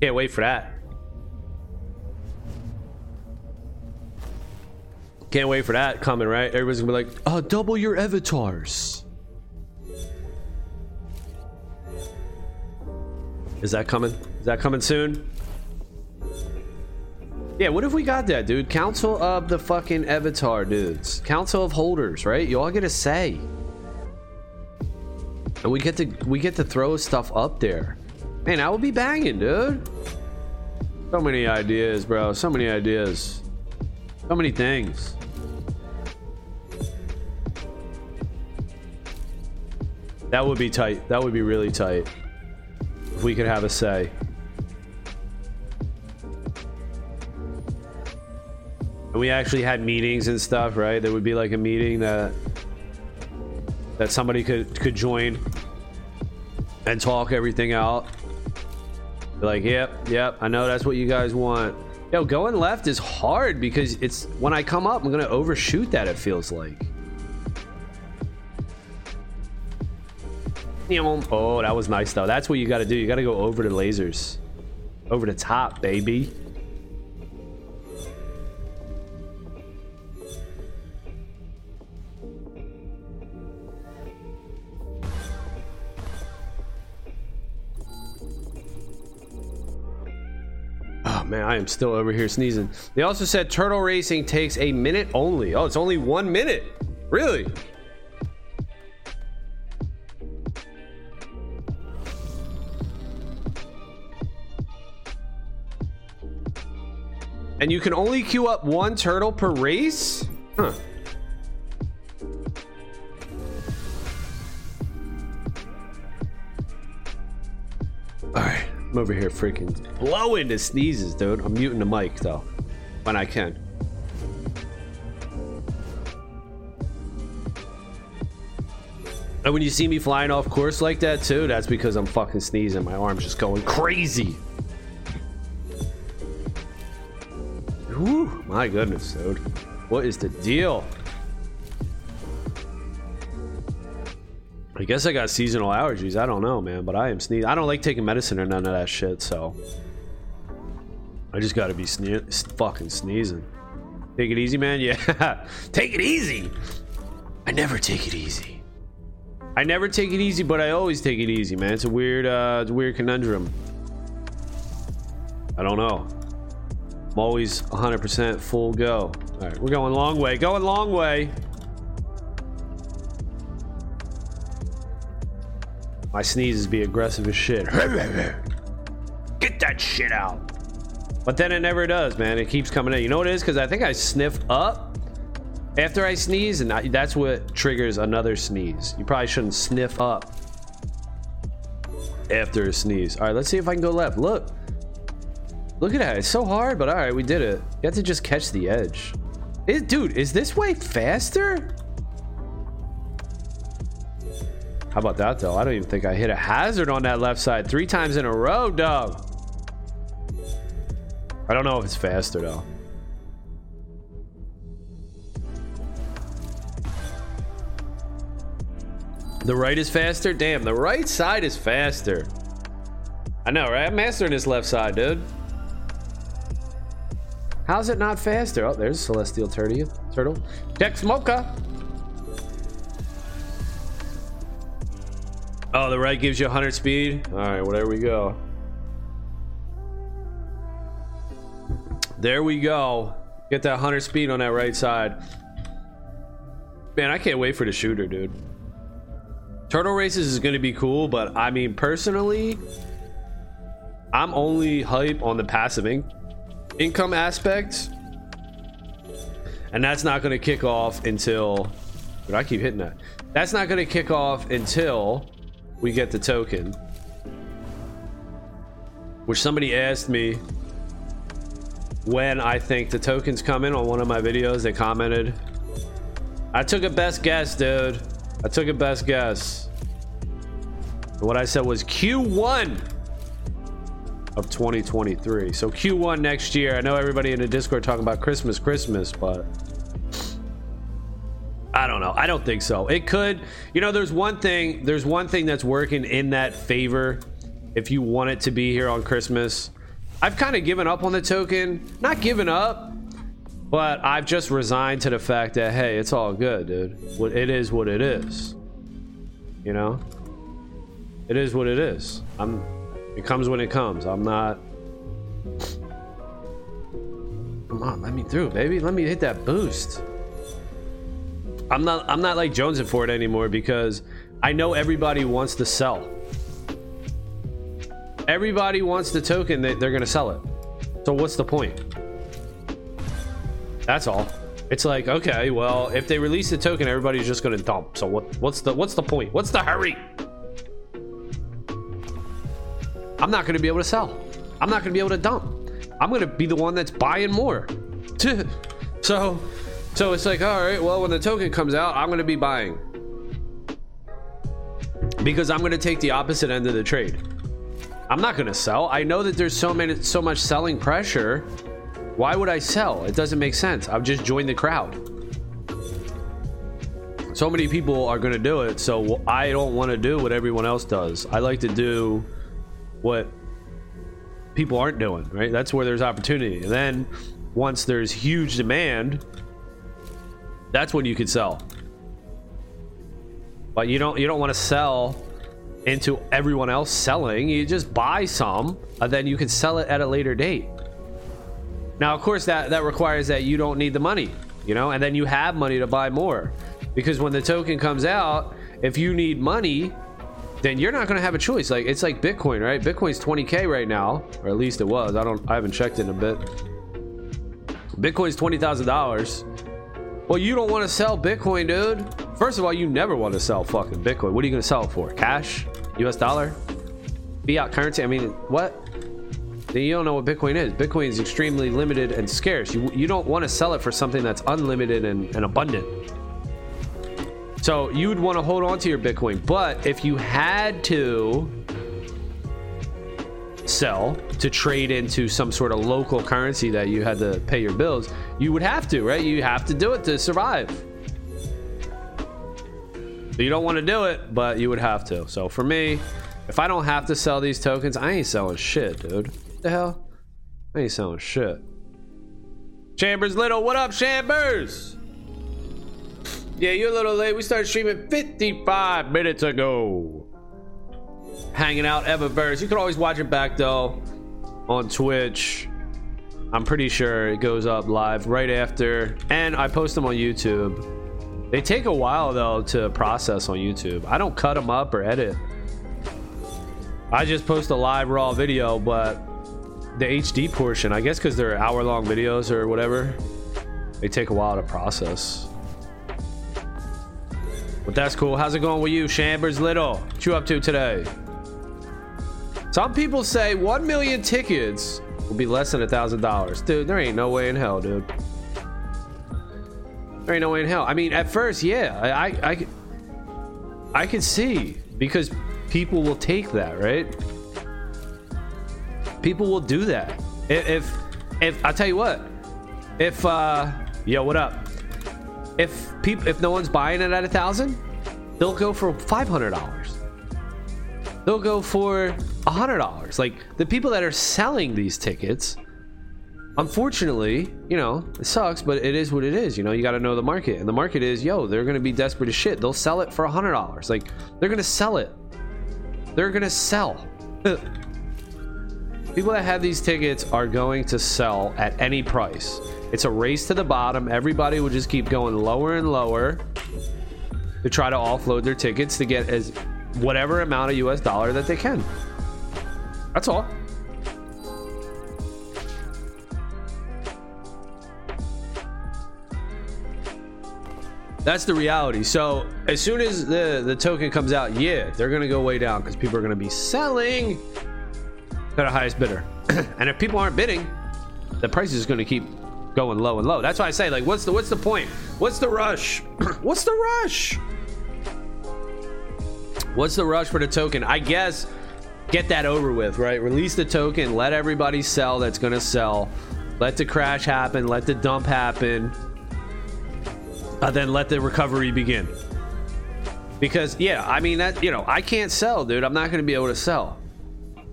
Can't wait for that. Can't wait for that coming, right? Everybody's gonna be like, oh, double your avatars. Is that coming? Is that coming soon? Yeah, what if we got that, dude? Council of the fucking Avatar dudes. Council of Holders, right? You all get a say. And we get to we get to throw stuff up there. Man, I would be banging, dude. So many ideas, bro. So many ideas. So many things. That would be tight. That would be really tight we could have a say. We actually had meetings and stuff, right? There would be like a meeting that that somebody could could join and talk everything out. Be like, yep, yep, I know that's what you guys want. Yo, going left is hard because it's when I come up, I'm gonna overshoot that. It feels like. Oh, that was nice though. That's what you got to do. You got to go over the lasers. Over the top, baby. Oh man, I am still over here sneezing. They also said turtle racing takes a minute only. Oh, it's only one minute. Really? And you can only queue up one turtle per race? Huh. Alright, I'm over here freaking blowing the sneezes, dude. I'm muting the mic, though, when I can. And when you see me flying off course like that too, that's because I'm fucking sneezing. My arm's just going crazy. Whew, my goodness, dude. What is the deal? I guess I got seasonal allergies. I don't know, man, but I am sneezing. I don't like taking medicine or none of that shit, so I just got to be sne fucking sneezing. Take it easy, man. [laughs] Yeah, take it easy. I never take it easy. I never take it easy, but I always take it easy, man. It's a weird, uh, it's a weird conundrum. I don't know. I'm always 100% full go. All right, we're going long way. Going long way. My sneezes be aggressive as shit. [laughs] Get that shit out. But then it never does, man. It keeps coming in. You know what it is? Because I think I sniff up after I sneeze, and I, that's what triggers another sneeze. You probably shouldn't sniff up after a sneeze. All right, let's see if I can go left. Look. Look at that. It's so hard, but all right, we did it. You have to just catch the edge. Dude, is this way faster? How about that, though? I don't even think I hit a hazard on that left side three times in a row, dog. I don't know if it's faster, though. The right is faster? Damn, the right side is faster. I know, right? I'm mastering this left side, dude. How's it not faster? Oh, there's Celestial Turtle. Turtle. Check Smoker. Oh, the right gives you 100 speed. All right, well, there we go. There we go. Get that 100 speed on that right side. Man, I can't wait for the shooter, dude. Turtle races is going to be cool, but I mean, personally, I'm only hype on the passive in income aspect. And that's not going to kick off until. But I keep hitting that. That's not going to kick off until we get the token. Which somebody asked me when I think the token's come in on one of my videos. They commented. I took a best guess, dude. I took a best guess. what I said was Q1 of 2023. So Q1 next year. I know everybody in the Discord talking about Christmas, Christmas, but I don't know. I don't think so. It could. You know, there's one thing. There's one thing that's working in that favor. If you want it to be here on Christmas, I've kind of given up on the token. Not given up, but I've just resigned to the fact that hey, it's all good, dude. What It is what it is. You know, it is what it is. I'm. It comes when it comes. I'm not. Come on, let me through, baby. Let me hit that boost. I'm not I'm not like jonesing for it anymore because I know everybody wants to sell. Everybody wants the token that they're gonna sell it. So what's the point? That's all. It's like, okay, well, if they release the token, everybody's just gonna dump. So what what's the what's the point? What's the hurry? I'm not gonna be able to sell. I'm not gonna be able to dump. I'm gonna be the one that's buying more. so so it's like, all right, well, when the token comes out, I'm going to be buying. Because I'm going to take the opposite end of the trade. I'm not going to sell. I know that there's so many so much selling pressure. Why would I sell? It doesn't make sense. I've just joined the crowd. So many people are going to do it, so I don't want to do what everyone else does. I like to do what people aren't doing, right? That's where there's opportunity. And then once there's huge demand, that's when you could sell. But you don't you don't want to sell into everyone else selling. You just buy some and then you can sell it at a later date. Now, of course, that that requires that you don't need the money, you know, and then you have money to buy more. Because when the token comes out, if you need money, then you're not going to have a choice. Like it's like Bitcoin, right? Bitcoin's 20k right now, or at least it was. I don't I haven't checked in a bit. Bitcoin's $20,000 well, you don't want to sell Bitcoin, dude. First of all, you never want to sell fucking Bitcoin. What are you going to sell it for? Cash? US dollar? Fiat currency? I mean, what? Then you don't know what Bitcoin is. Bitcoin is extremely limited and scarce. You, you don't want to sell it for something that's unlimited and, and abundant. So you would want to hold on to your Bitcoin. But if you had to sell to trade into some sort of local currency that you had to pay your bills, you would have to, right? You have to do it to survive. You don't want to do it, but you would have to. So for me, if I don't have to sell these tokens, I ain't selling shit, dude. What the hell? I ain't selling shit. Chambers Little, what up, Chambers? Yeah, you're a little late. We started streaming 55 minutes ago. Hanging out Evaverse. You can always watch it back though on Twitch. I'm pretty sure it goes up live right after. And I post them on YouTube. They take a while though to process on YouTube. I don't cut them up or edit. I just post a live raw video, but the HD portion, I guess because they're hour long videos or whatever, they take a while to process. But that's cool. How's it going with you, Chambers Little? What you up to today? Some people say 1 million tickets will be less than a thousand dollars. Dude, there ain't no way in hell, dude. There ain't no way in hell. I mean, at first, yeah, I, I, I, I can see because people will take that, right? people will do that. If if I'll tell you what, if uh yo, what up? If people if no one's buying it at a thousand, they'll go for five hundred dollars. They'll go for a hundred dollars. Like the people that are selling these tickets, unfortunately, you know, it sucks, but it is what it is. You know, you got to know the market, and the market is, yo, they're gonna be desperate as shit. They'll sell it for a hundred dollars. Like they're gonna sell it. They're gonna sell. [laughs] People that have these tickets are going to sell at any price. It's a race to the bottom. Everybody will just keep going lower and lower to try to offload their tickets to get as whatever amount of US dollar that they can. That's all. That's the reality. So as soon as the the token comes out, yeah, they're gonna go way down because people are gonna be selling to the highest bidder. [clears throat] and if people aren't bidding, the price is going to keep going low and low. That's why I say, like, what's the what's the point? What's the rush? [clears throat] what's the rush? What's the rush for the token? I guess get that over with, right? Release the token, let everybody sell that's to sell. Let the crash happen, let the dump happen. Then let the recovery begin. Because yeah, I mean that, you know, I can't sell, dude. I'm not to be able to sell.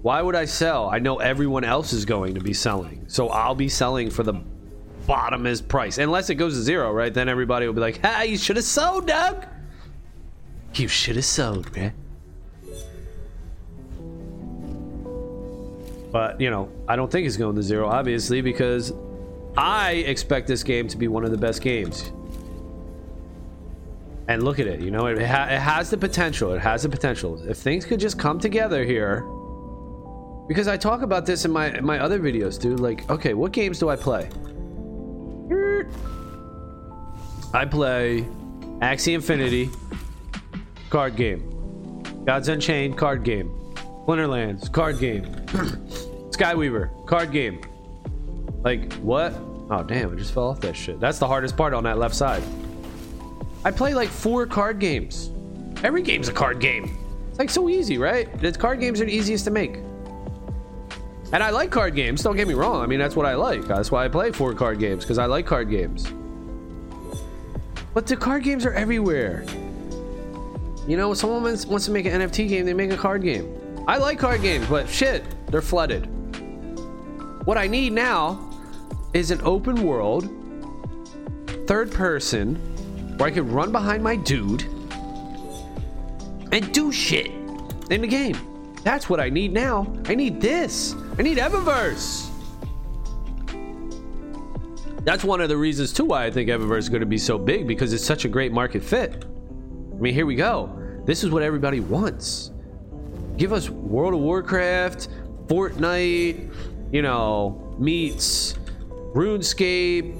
Why would I sell? I know everyone else is going to be selling. So I'll be selling for the bottomest price. Unless it goes to zero, right? Then everybody will be like, hey, you should have sold, Doug. You should have sold, man. But, you know, I don't think it's going to zero, obviously, because I expect this game to be one of the best games. And look at it, you know, it, ha- it has the potential. It has the potential. If things could just come together here because I talk about this in my my other videos, dude. Like, okay, what games do I play? I play Axie Infinity card game, Gods Unchained card game, Splinterlands card game, [clears throat] Skyweaver card game. Like what? Oh damn! I just fell off that shit. That's the hardest part on that left side. I play like four card games. Every game's a card game. It's like so easy, right? The card games are the easiest to make. And I like card games, don't get me wrong. I mean, that's what I like. That's why I play four card games, because I like card games. But the card games are everywhere. You know, someone wants to make an NFT game, they make a card game. I like card games, but shit, they're flooded. What I need now is an open world, third person, where I can run behind my dude and do shit in the game. That's what I need now. I need this. I need Evaverse. That's one of the reasons too why I think Evaverse is going to be so big because it's such a great market fit. I mean, here we go. This is what everybody wants. Give us World of Warcraft, Fortnite, you know, meets RuneScape,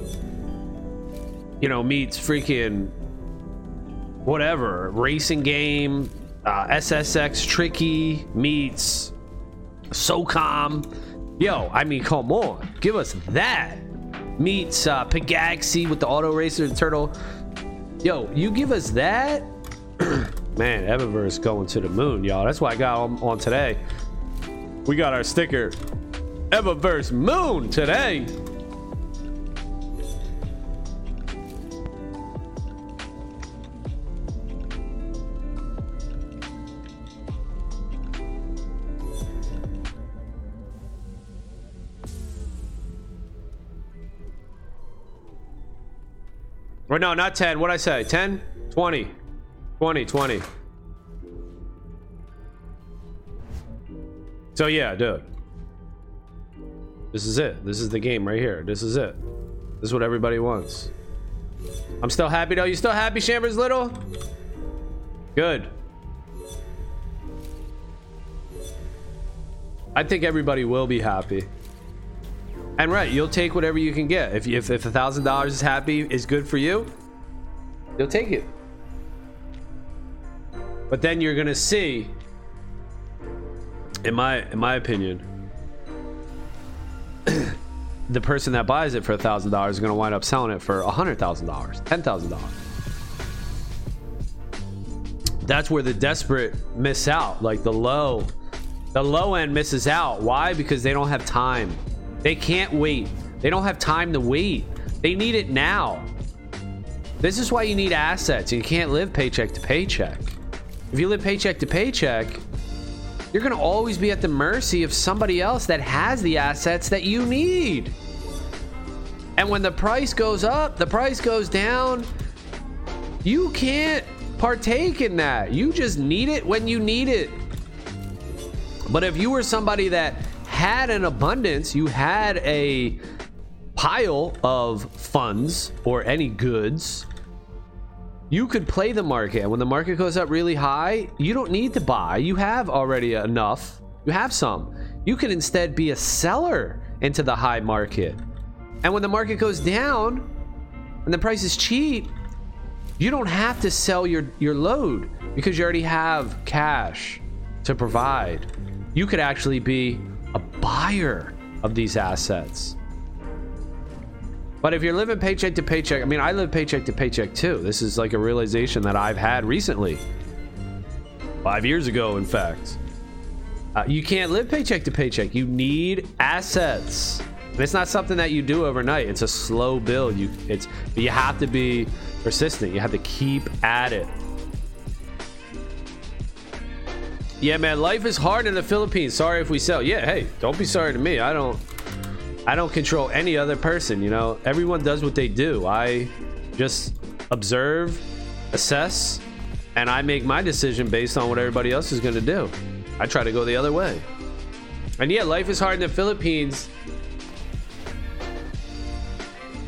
you know, meets freaking whatever, racing game, uh, SSX Tricky meets SOCOM. Yo, I mean, come on, give us that. Meets uh, Pegaxy with the Auto Racer Turtle. Yo, you give us that, [clears throat] Man, Evaverse going to the moon, y'all. That's why I got on, on today. We got our sticker, Evaverse Moon today. Or no, not 10. What'd I say? 10? 20. 20, 20. So yeah, dude. This is it. This is the game right here. This is it. This is what everybody wants. I'm still happy though. You still happy, Chambers Little? Good. I think everybody will be happy. And right, you'll take whatever you can get. If if a thousand dollars is happy is good for you, you'll take it. But then you're gonna see, in my in my opinion, [clears throat] the person that buys it for a thousand dollars is gonna wind up selling it for a hundred thousand dollars, ten thousand dollars. That's where the desperate miss out. Like the low, the low end misses out. Why? Because they don't have time. They can't wait. They don't have time to wait. They need it now. This is why you need assets. You can't live paycheck to paycheck. If you live paycheck to paycheck, you're going to always be at the mercy of somebody else that has the assets that you need. And when the price goes up, the price goes down, you can't partake in that. You just need it when you need it. But if you were somebody that had an abundance, you had a pile of funds or any goods, you could play the market. And when the market goes up really high, you don't need to buy. You have already enough. You have some. You can instead be a seller into the high market. And when the market goes down and the price is cheap, you don't have to sell your, your load because you already have cash to provide. You could actually be a buyer of these assets. But if you're living paycheck to paycheck, I mean, I live paycheck to paycheck too. This is like a realization that I've had recently. Five years ago, in fact. Uh, you can't live paycheck to paycheck. You need assets. And it's not something that you do overnight. It's a slow build. You it's you have to be persistent. You have to keep at it. Yeah, man, life is hard in the Philippines. Sorry if we sell. Yeah, hey, don't be sorry to me. I don't I don't control any other person, you know. Everyone does what they do. I just observe, assess, and I make my decision based on what everybody else is going to do. I try to go the other way. And yeah, life is hard in the Philippines.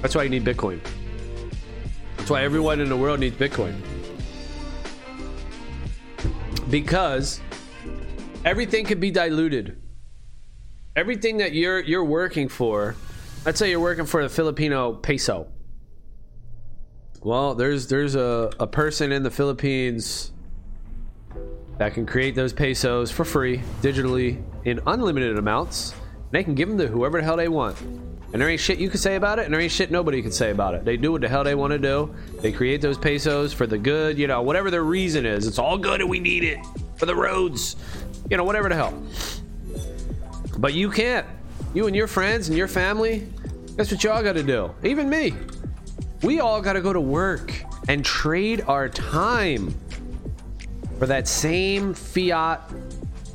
That's why you need Bitcoin. That's why everyone in the world needs Bitcoin. Because everything can be diluted. Everything that you're you're working for, let's say you're working for the Filipino peso. Well, there's there's a, a person in the Philippines that can create those pesos for free, digitally, in unlimited amounts. And they can give them to whoever the hell they want. And there ain't shit you can say about it, and there ain't shit nobody can say about it. They do what the hell they want to do. They create those pesos for the good, you know, whatever their reason is. It's all good and we need it for the roads you know, whatever the hell. But you can't. You and your friends and your family, that's what y'all got to do. Even me. We all got to go to work and trade our time for that same fiat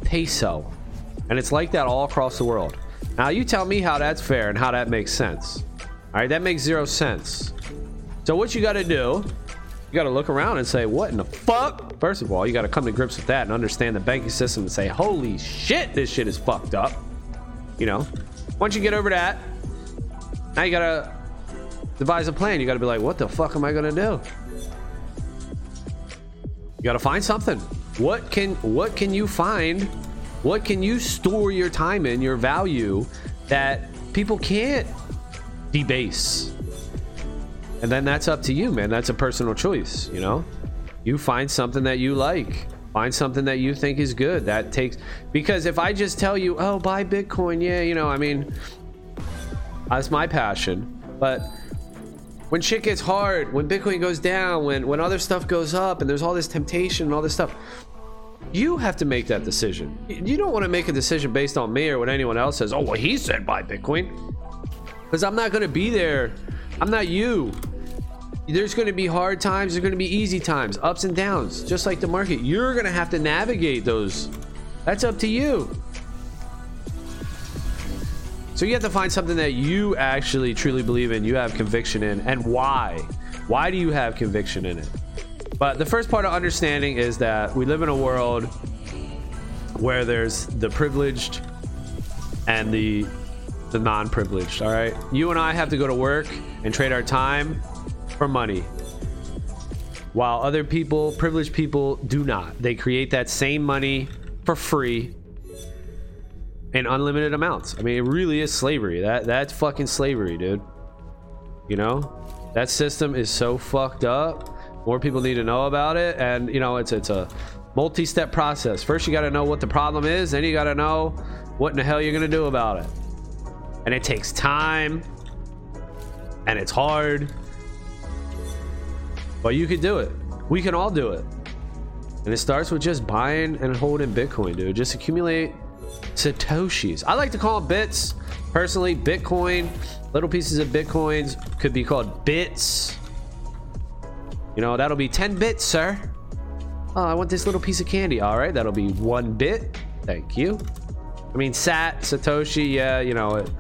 peso. And it's like that all across the world. Now, you tell me how that's fair and how that makes sense. All right, that makes zero sense. So, what you got to do you got to look around and say, what in the fuck? First of all, you got to come to grips with that and understand the banking system and say, holy shit, this shit is fucked up. You know, once you get over that, now you got to devise a plan. You got to be like, what the fuck am I going to do? You got to find something. What can what can you find? What can you store your time in, your value that people can't debase? And then that's up to you, man. That's a personal choice, you know? You find something that you like. Find something that you think is good. That takes because if I just tell you, "Oh, buy Bitcoin." Yeah, you know, I mean, that's my passion. But when shit gets hard, when Bitcoin goes down, when when other stuff goes up, and there's all this temptation and all this stuff, you have to make that decision. You don't want to make a decision based on me or what anyone else says. Oh, well, he said buy Bitcoin, because I'm not going to be there. I'm not you. There's going to be hard times. There's going to be easy times, ups and downs, just like the market. You're going to have to navigate those. That's up to you. So you have to find something that you actually truly believe in, you have conviction in, and why. Why do you have conviction in it? But the first part of understanding is that we live in a world where there's the privileged and the the non-privileged, all right? You and I have to go to work and trade our time for money. While other people, privileged people do not. They create that same money for free in unlimited amounts. I mean, it really is slavery. That that's fucking slavery, dude. You know? That system is so fucked up. More people need to know about it and you know, it's it's a multi-step process. First you got to know what the problem is, then you got to know what in the hell you're going to do about it. And it takes time and it's hard. But you can do it. We can all do it. And it starts with just buying and holding Bitcoin, dude. Just accumulate Satoshis. I like to call them bits. Personally, Bitcoin, little pieces of Bitcoins could be called bits. You know, that'll be 10 bits, sir. Oh, I want this little piece of candy. All right, that'll be one bit. Thank you. I mean, Sat, Satoshi, yeah, you know, it,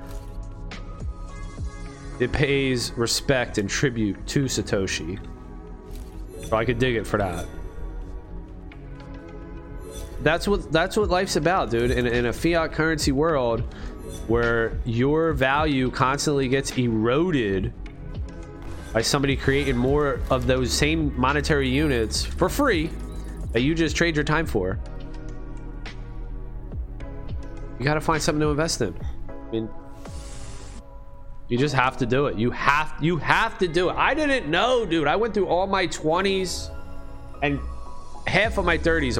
it pays respect and tribute to Satoshi. So I could dig it for that that's what that's what life's about, dude. In, in a fiat currency world where your value constantly gets eroded by somebody creating more of those same monetary units for free that you just trade your time for. You got to find something to invest in. I mean, you just have to do it. You have you have to do it. I didn't know, dude. I went through all my 20s and half of my 30s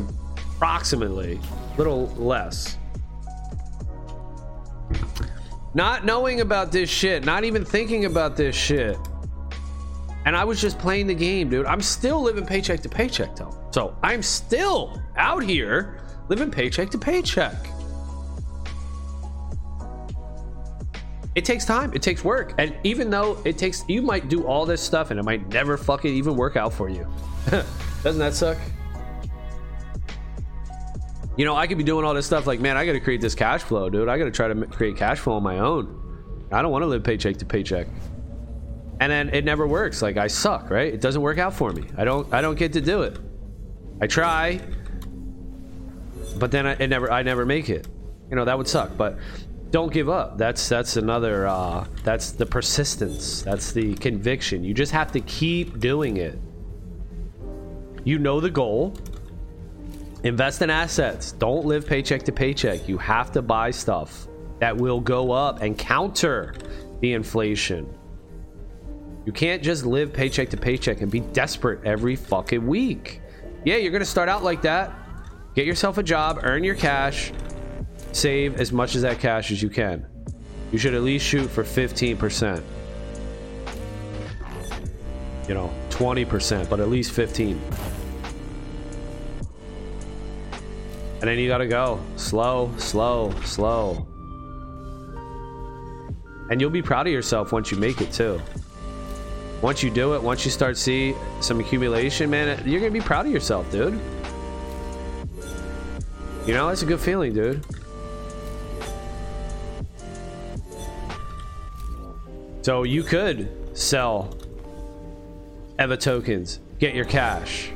approximately, a little less. Not knowing about this shit, not even thinking about this shit. And I was just playing the game, dude. I'm still living paycheck to paycheck, though. So I'm still out here living paycheck to paycheck. It takes time, it takes work. And even though it takes, you might do all this stuff and it might never fucking even work out for you. [laughs] Doesn't that suck? you know, I could be doing all this stuff like, man, I got to create this cash flow, dude. I got to try to create cash flow on my own. I don't want to live paycheck to paycheck. And then it never works. Like I suck, right? It doesn't work out for me. I don't I don't get to do it. I try, but then I, it never I never make it. You know, that would suck, but don't give up. That's that's another uh that's the persistence. That's the conviction. You just have to keep doing it. You know the goal Invest in assets. Don't live paycheck to paycheck. You have to buy stuff that will go up and counter the inflation. You can't just live paycheck to paycheck and be desperate every fucking week. Yeah, you're to start out like that. Get yourself a job, earn your cash, save as much of that cash as you can. You should at least shoot for 15%. You know, 20%, but at least 15. And then you gotta go. Slow, slow, slow. And you'll be proud of yourself once you make it too. Once you do it, once you start see some accumulation, man, you're gonna be proud of yourself, dude. You know, it's a good feeling, dude. So you could sell EVA tokens, get your cash.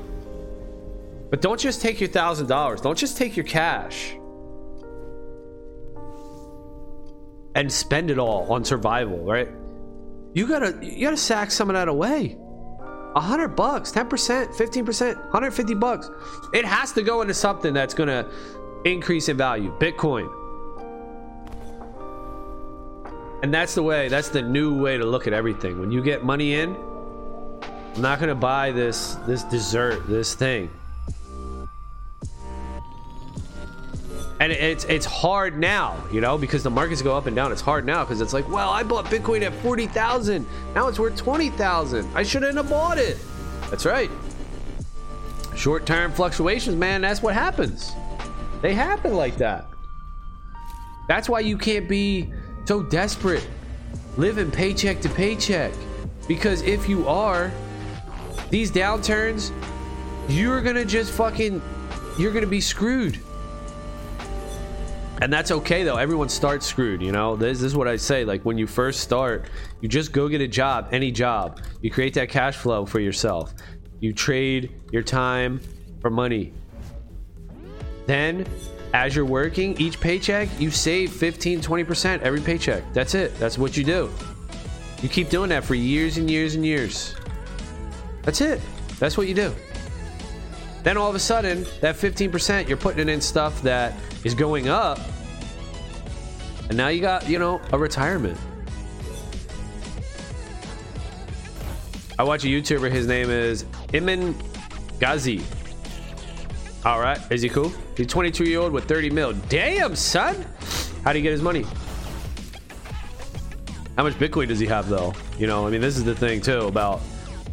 But don't just take your thousand dollars. Don't just take your cash and spend it all on survival, right? You gotta you gotta sack some of that away. A hundred bucks, 10%, 15%, 150 bucks. It has to go into something that's gonna increase in value. Bitcoin. And that's the way, that's the new way to look at everything. When you get money in, I'm not gonna buy this this dessert, this thing. and it's it's hard now, you know, because the markets go up and down. It's hard now because it's like, well, I bought Bitcoin at forty thousand. Now it's worth twenty thousand. I shouldn't have bought it. That's right. Short-term fluctuations, man. That's what happens. They happen like that. That's why you can't be so desperate, living paycheck to paycheck. Because if you are, these downturns, you're gonna just fucking, you're gonna be screwed. And that's okay though. Everyone starts screwed, you know. This, this, is what I say. Like when you first start, you just go get a job, any job. You create that cash flow for yourself. You trade your time for money. Then, as you're working, each paycheck, you save 15, 20% every paycheck. That's it. That's what you do. You keep doing that for years and years and years. That's it. That's what you do. Then all of a sudden, that 15%, you're putting it in stuff that is going up. And now you got, you know, a retirement. I watch a YouTuber. His name is Iman Gadzhi. All right. Is he cool? He's 22 year old with 30 mil. Damn, son. How do you get his money? How much Bitcoin does he have, though? You know, I mean, this is the thing, too, about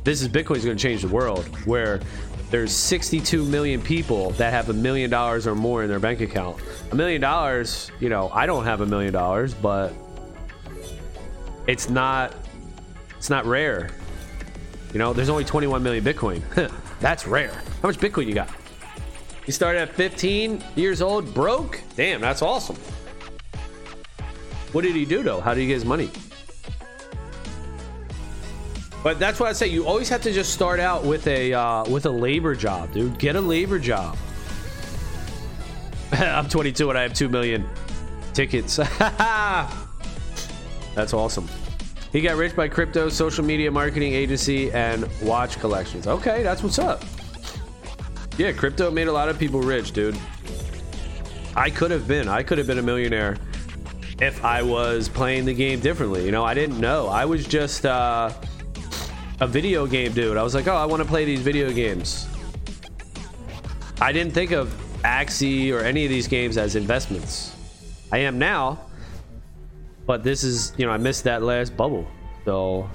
this is Bitcoin's going to change the world where there's 62 million people that have a million dollars or more in their bank account. A million dollars, you know, I don't have a million dollars, but it's not it's not rare. You know, there's only 21 million Bitcoin. [laughs] That's rare. How much Bitcoin you got? You started at 15 years old, broke? Damn, that's awesome. What did he do though? How did he get his money? But that's what I say. You always have to just start out with a uh, with a labor job, dude. Get a labor job. [laughs] I'm 22 and I have two million tickets. [laughs] that's awesome. He got rich by crypto, social media marketing agency, and watch collections. Okay, that's what's up. Yeah, crypto made a lot of people rich, dude. I could have been. I could have been a millionaire if I was playing the game differently. You know, I didn't know. I was just. Uh, a video game dude. I was like, oh, I want to play these video games. I didn't think of Axie or any of these games as investments. I am now, but this is, you know, I missed that last bubble. So.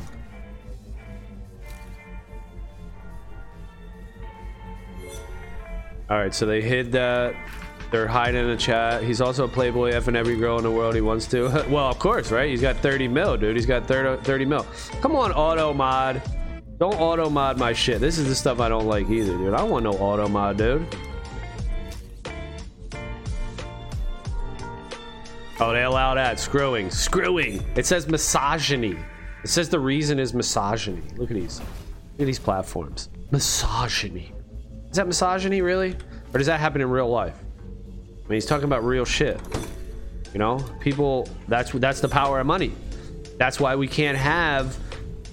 All right, so they hid that. They're hiding in the chat. He's also a playboy effing every girl in the world he wants to. [laughs] well, of course, right? He's got 30 mil, dude. He's got 30, 30 mil. Come on, auto mod. Don't auto mod my shit. This is the stuff I don't like either, dude. I want no auto mod, dude. Oh, they allow that. Screwing. Screwing. It says misogyny. It says the reason is misogyny. Look at these. Look at these platforms. Misogyny. Is that misogyny, really? Or does that happen in real life? I mean, he's talking about real shit. You know, people. That's that's the power of money. That's why we can't have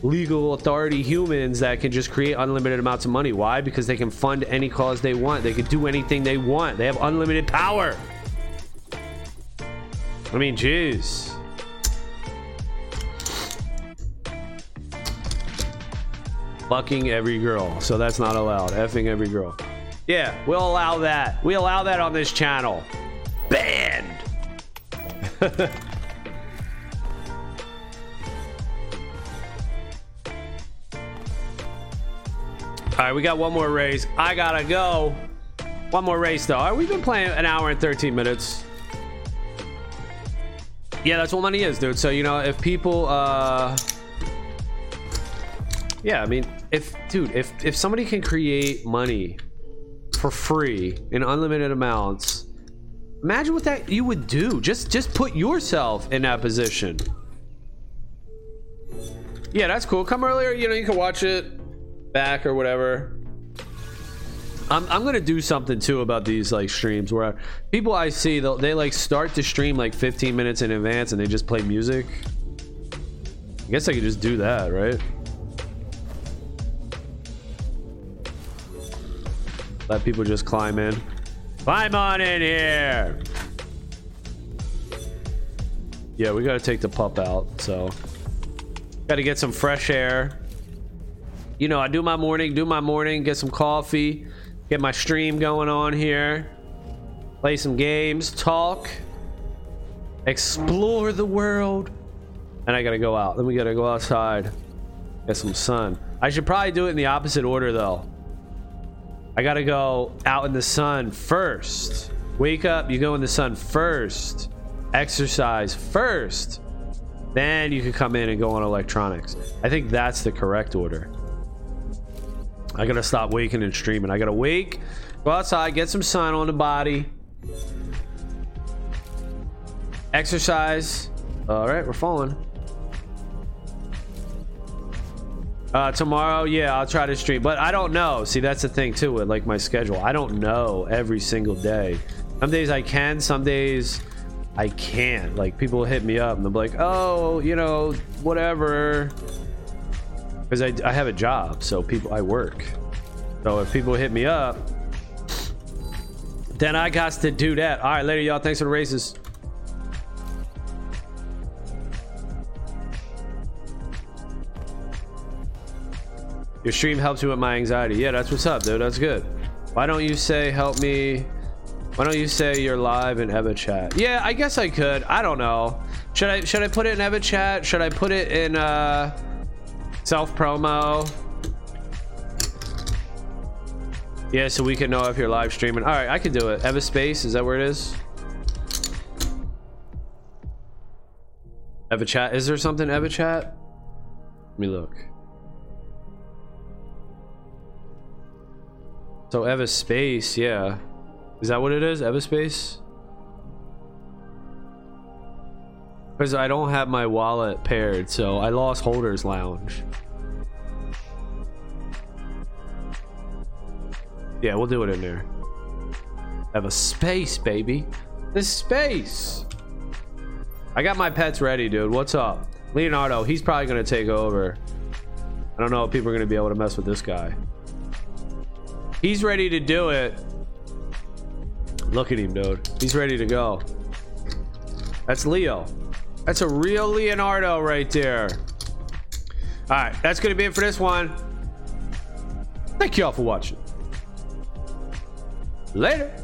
legal authority humans that can just create unlimited amounts of money. Why? Because they can fund any cause they want. They can do anything they want. They have unlimited power. I mean, jeez. Fucking every girl. So that's not allowed. Effing every girl. Yeah, we'll allow that. We allow that on this channel. Banned. [laughs] All right, we got one more race. I gotta go. One more race, though. Right, we've been playing an hour and 13 minutes. Yeah, that's what money is, dude. So, you know, if people, uh... Yeah, I mean, if, dude, if, if somebody can create money for free in unlimited amounts, imagine what that you would do. Just, just put yourself in that position. Yeah, that's cool. Come earlier, you know, you can watch it back or whatever. I'm, I'm gonna do something too about these like streams where people I see they they like start to stream like 15 minutes in advance and they just play music. I guess I could just do that, right? Let people just climb in. Climb on in here. Yeah, we gotta take the pup out, so gotta get some fresh air you know, I do my morning, do my morning, get some coffee, get my stream going on here. play some games, talk, explore the world. And I gotta go out. Then we gotta go outside, get some sun. I should probably do it in the opposite order though. I gotta go out in the sun first. Wake up, you go in the sun first. Exercise first. Then you can come in and go on electronics. I think that's the correct order. I gotta stop waking and streaming. I gotta wake, go outside, get some sun on the body, exercise. All right, we're falling. Uh, tomorrow, yeah, I'll try to stream, but I don't know. See, that's the thing too with like my schedule. I don't know every single day. Some days I can, some days I can't. Like people hit me up and they're like, "Oh, you know, whatever," because I, I have a job, so people I work. So if people hit me up, then I got to do that. All right, later, y'all. Thanks for the races. Your stream helps me with my anxiety. Yeah, that's what's up, dude. That's good. Why don't you say help me? Why don't you say you're live in Eva chat? Yeah, I guess I could. I don't know. Should I should I put it in Eva chat? Should I put it in uh self promo? Yeah, so we can know if you're live streaming. All right, I can do it. Eva space, is that where it is? Eva chat. Is there something Eva chat? Let me look. So Eva Space, yeah. Is that what it is? Eva Space? Because I don't have my wallet paired, so I lost Holder's Lounge. Yeah, we'll do it in there. Have a space, baby. This space. I got my pets ready, dude. What's up? Leonardo, he's probably going to take over. I don't know if people are going to be able to mess with this guy. He's ready to do it. Look at him, dude. He's ready to go. That's Leo. That's a real Leonardo right there. All right, that's going to be it for this one. Thank you all for watching. Later.